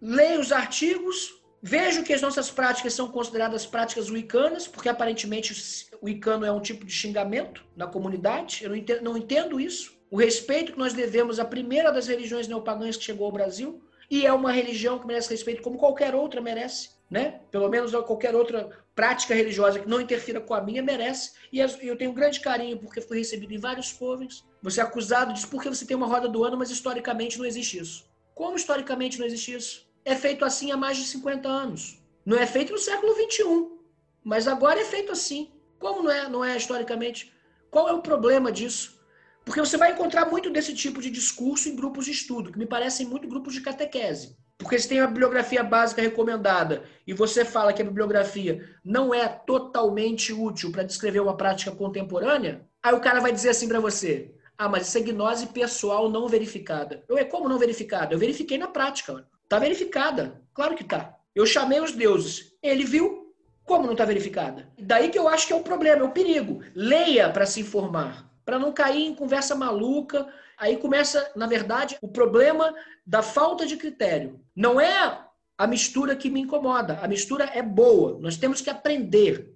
leio os artigos, Vejo que as nossas práticas são consideradas práticas wicanas, porque aparentemente o wicano é um tipo de xingamento na comunidade. Eu não entendo, não entendo isso. O respeito que nós devemos à primeira das religiões neopagãs que chegou ao Brasil, e é uma religião que merece respeito como qualquer outra merece, né? Pelo menos qualquer outra prática religiosa que não interfira com a minha merece. E eu tenho um grande carinho porque fui recebido em vários povos. Você é acusado disso porque você tem uma roda do ano, mas historicamente não existe isso. Como historicamente não existe isso? É feito assim há mais de 50 anos. Não é feito no século 21, mas agora é feito assim. Como não é, não é historicamente? Qual é o problema disso? Porque você vai encontrar muito desse tipo de discurso em grupos de estudo, que me parecem muito grupos de catequese. Porque se tem a bibliografia básica recomendada e você fala que a bibliografia não é totalmente útil para descrever uma prática contemporânea, aí o cara vai dizer assim para você: ah, mas isso é gnose pessoal não verificada. Eu é como não verificada? Eu verifiquei na prática. Está verificada. Claro que está. Eu chamei os deuses. Ele viu. Como não está verificada? Daí que eu acho que é o problema, é o perigo. Leia para se informar. para não cair em conversa maluca. Aí começa, na verdade, o problema da falta de critério. Não é a mistura que me incomoda. A mistura é boa. Nós temos que aprender.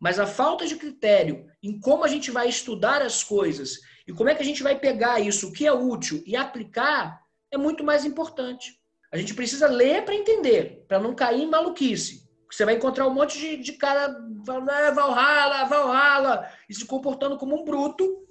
Mas a falta de critério em como a gente vai estudar as coisas e como é que a gente vai pegar isso, o que é útil e aplicar, é muito mais importante. A gente precisa ler para entender, para não cair em maluquice. Você vai encontrar um monte de, de cara falando, ah, Valhalla, Valhalla, e se comportando como um bruto,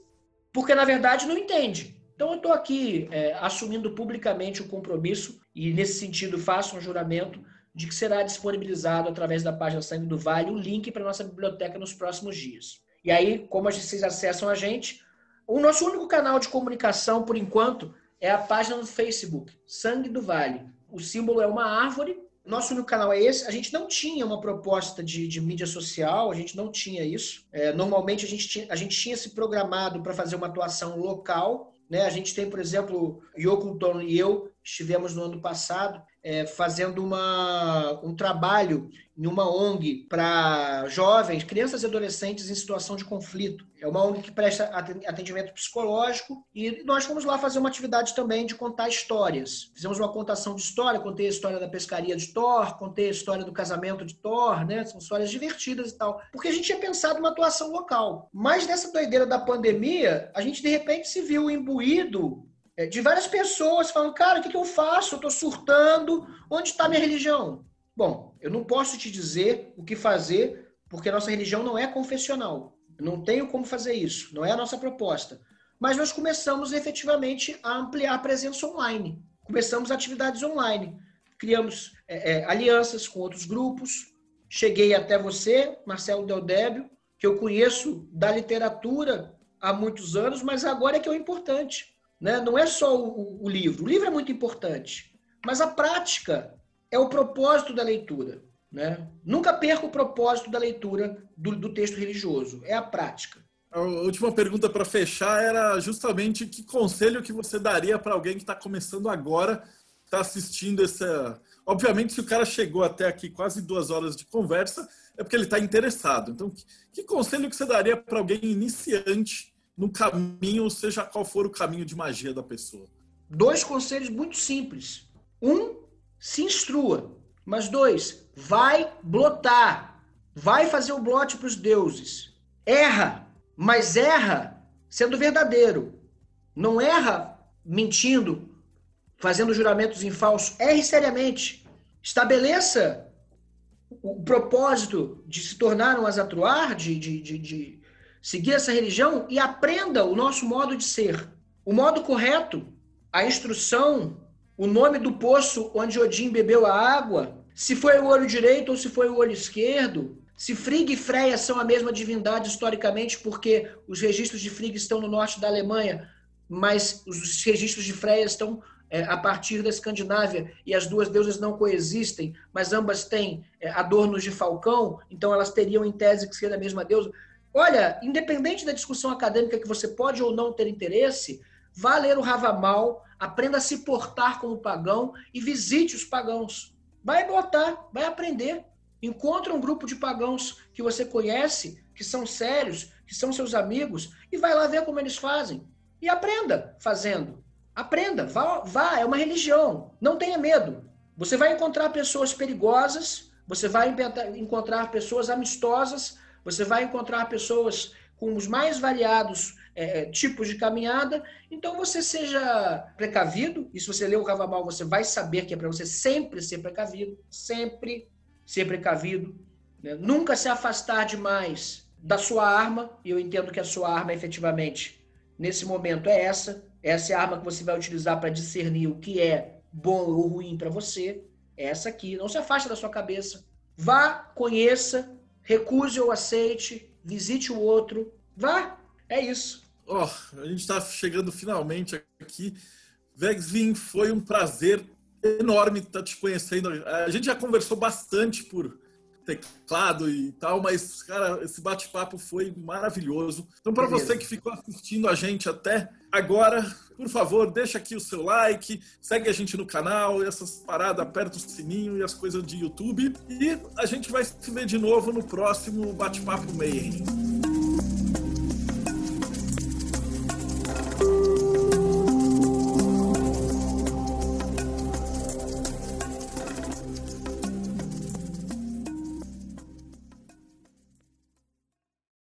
porque na verdade não entende. Então eu estou aqui é, assumindo publicamente o compromisso e nesse sentido faço um juramento de que será disponibilizado através da página Sangue do Vale o link para nossa biblioteca nos próximos dias. E aí, como vocês acessam a gente, o nosso único canal de comunicação por enquanto é a página no Facebook, Sangue do Vale. O símbolo é uma árvore. Nosso único canal é esse. A gente não tinha uma proposta de, de mídia social, a gente não tinha isso. É, normalmente a gente, tinha, a gente tinha se programado para fazer uma atuação local. Né? A gente tem, por exemplo, Yoko Tono e eu estivemos no ano passado é, fazendo uma, um trabalho em uma ONG para jovens, crianças e adolescentes em situação de conflito. É uma ONG que presta atendimento psicológico e nós fomos lá fazer uma atividade também de contar histórias. Fizemos uma contação de história, contei a história da pescaria de Thor, contei a história do casamento de Thor, né? São histórias divertidas e tal. Porque a gente tinha pensado uma atuação local. Mas nessa doideira da pandemia, a gente de repente se viu imbuído de várias pessoas falando, cara, o que, que eu faço? Eu estou surtando, onde está minha religião? Bom, eu não posso te dizer o que fazer, porque a nossa religião não é confessional. Eu não tenho como fazer isso, não é a nossa proposta. Mas nós começamos efetivamente a ampliar a presença online. Começamos atividades online. Criamos é, é, alianças com outros grupos. Cheguei até você, Marcelo Del Débio, que eu conheço da literatura há muitos anos, mas agora é que é o importante. Né? Não é só o, o livro. O livro é muito importante, mas a prática é o propósito da leitura. Né? Nunca perca o propósito da leitura do, do texto religioso, é a prática. A última pergunta para fechar era justamente que conselho que você daria para alguém que está começando agora, está assistindo essa. Obviamente, se o cara chegou até aqui quase duas horas de conversa, é porque ele está interessado. Então, que, que conselho que você daria para alguém iniciante no caminho, seja qual for o caminho de magia da pessoa? Dois conselhos muito simples. Um, se instrua. Mas dois, vai blotar. Vai fazer o blote para os deuses. Erra, mas erra sendo verdadeiro. Não erra mentindo, fazendo juramentos em falso. Erre seriamente. Estabeleça o propósito de se tornar um azatruar, de, de, de, de seguir essa religião e aprenda o nosso modo de ser. O modo correto, a instrução, o nome do poço onde Odin bebeu a água, se foi o olho direito ou se foi o olho esquerdo, se Frigg e Freya são a mesma divindade historicamente, porque os registros de Frigg estão no norte da Alemanha, mas os registros de Freya estão é, a partir da Escandinávia e as duas deusas não coexistem, mas ambas têm é, adornos de falcão, então elas teriam em tese que ser a mesma deusa. Olha, independente da discussão acadêmica que você pode ou não ter interesse, vá ler o Ravamal, aprenda a se portar como pagão e visite os pagãos. Vai botar, vai aprender. Encontre um grupo de pagãos que você conhece, que são sérios, que são seus amigos, e vai lá ver como eles fazem. E aprenda fazendo. Aprenda, vá, vá, é uma religião. Não tenha medo. Você vai encontrar pessoas perigosas, você vai encontrar pessoas amistosas, você vai encontrar pessoas com os mais variados é, é, tipos de caminhada. Então você seja precavido, e se você ler o Cavamal, você vai saber que é para você sempre ser precavido, sempre ser precavido, né? nunca se afastar demais da sua arma, e eu entendo que a sua arma efetivamente nesse momento é essa, essa é a arma que você vai utilizar para discernir o que é bom ou ruim para você, é essa aqui, não se afaste da sua cabeça, vá, conheça, recuse ou aceite, visite o outro, vá. É isso. Ó, oh, a gente está chegando finalmente aqui. Vexvin, foi um prazer enorme estar tá te conhecendo. A gente já conversou bastante por teclado e tal, mas, cara, esse bate-papo foi maravilhoso. Então, para você que ficou assistindo a gente até agora, por favor, deixa aqui o seu like, segue a gente no canal, essas paradas, aperta o sininho e as coisas de YouTube. E a gente vai se ver de novo no próximo Bate-Papo Mayhem.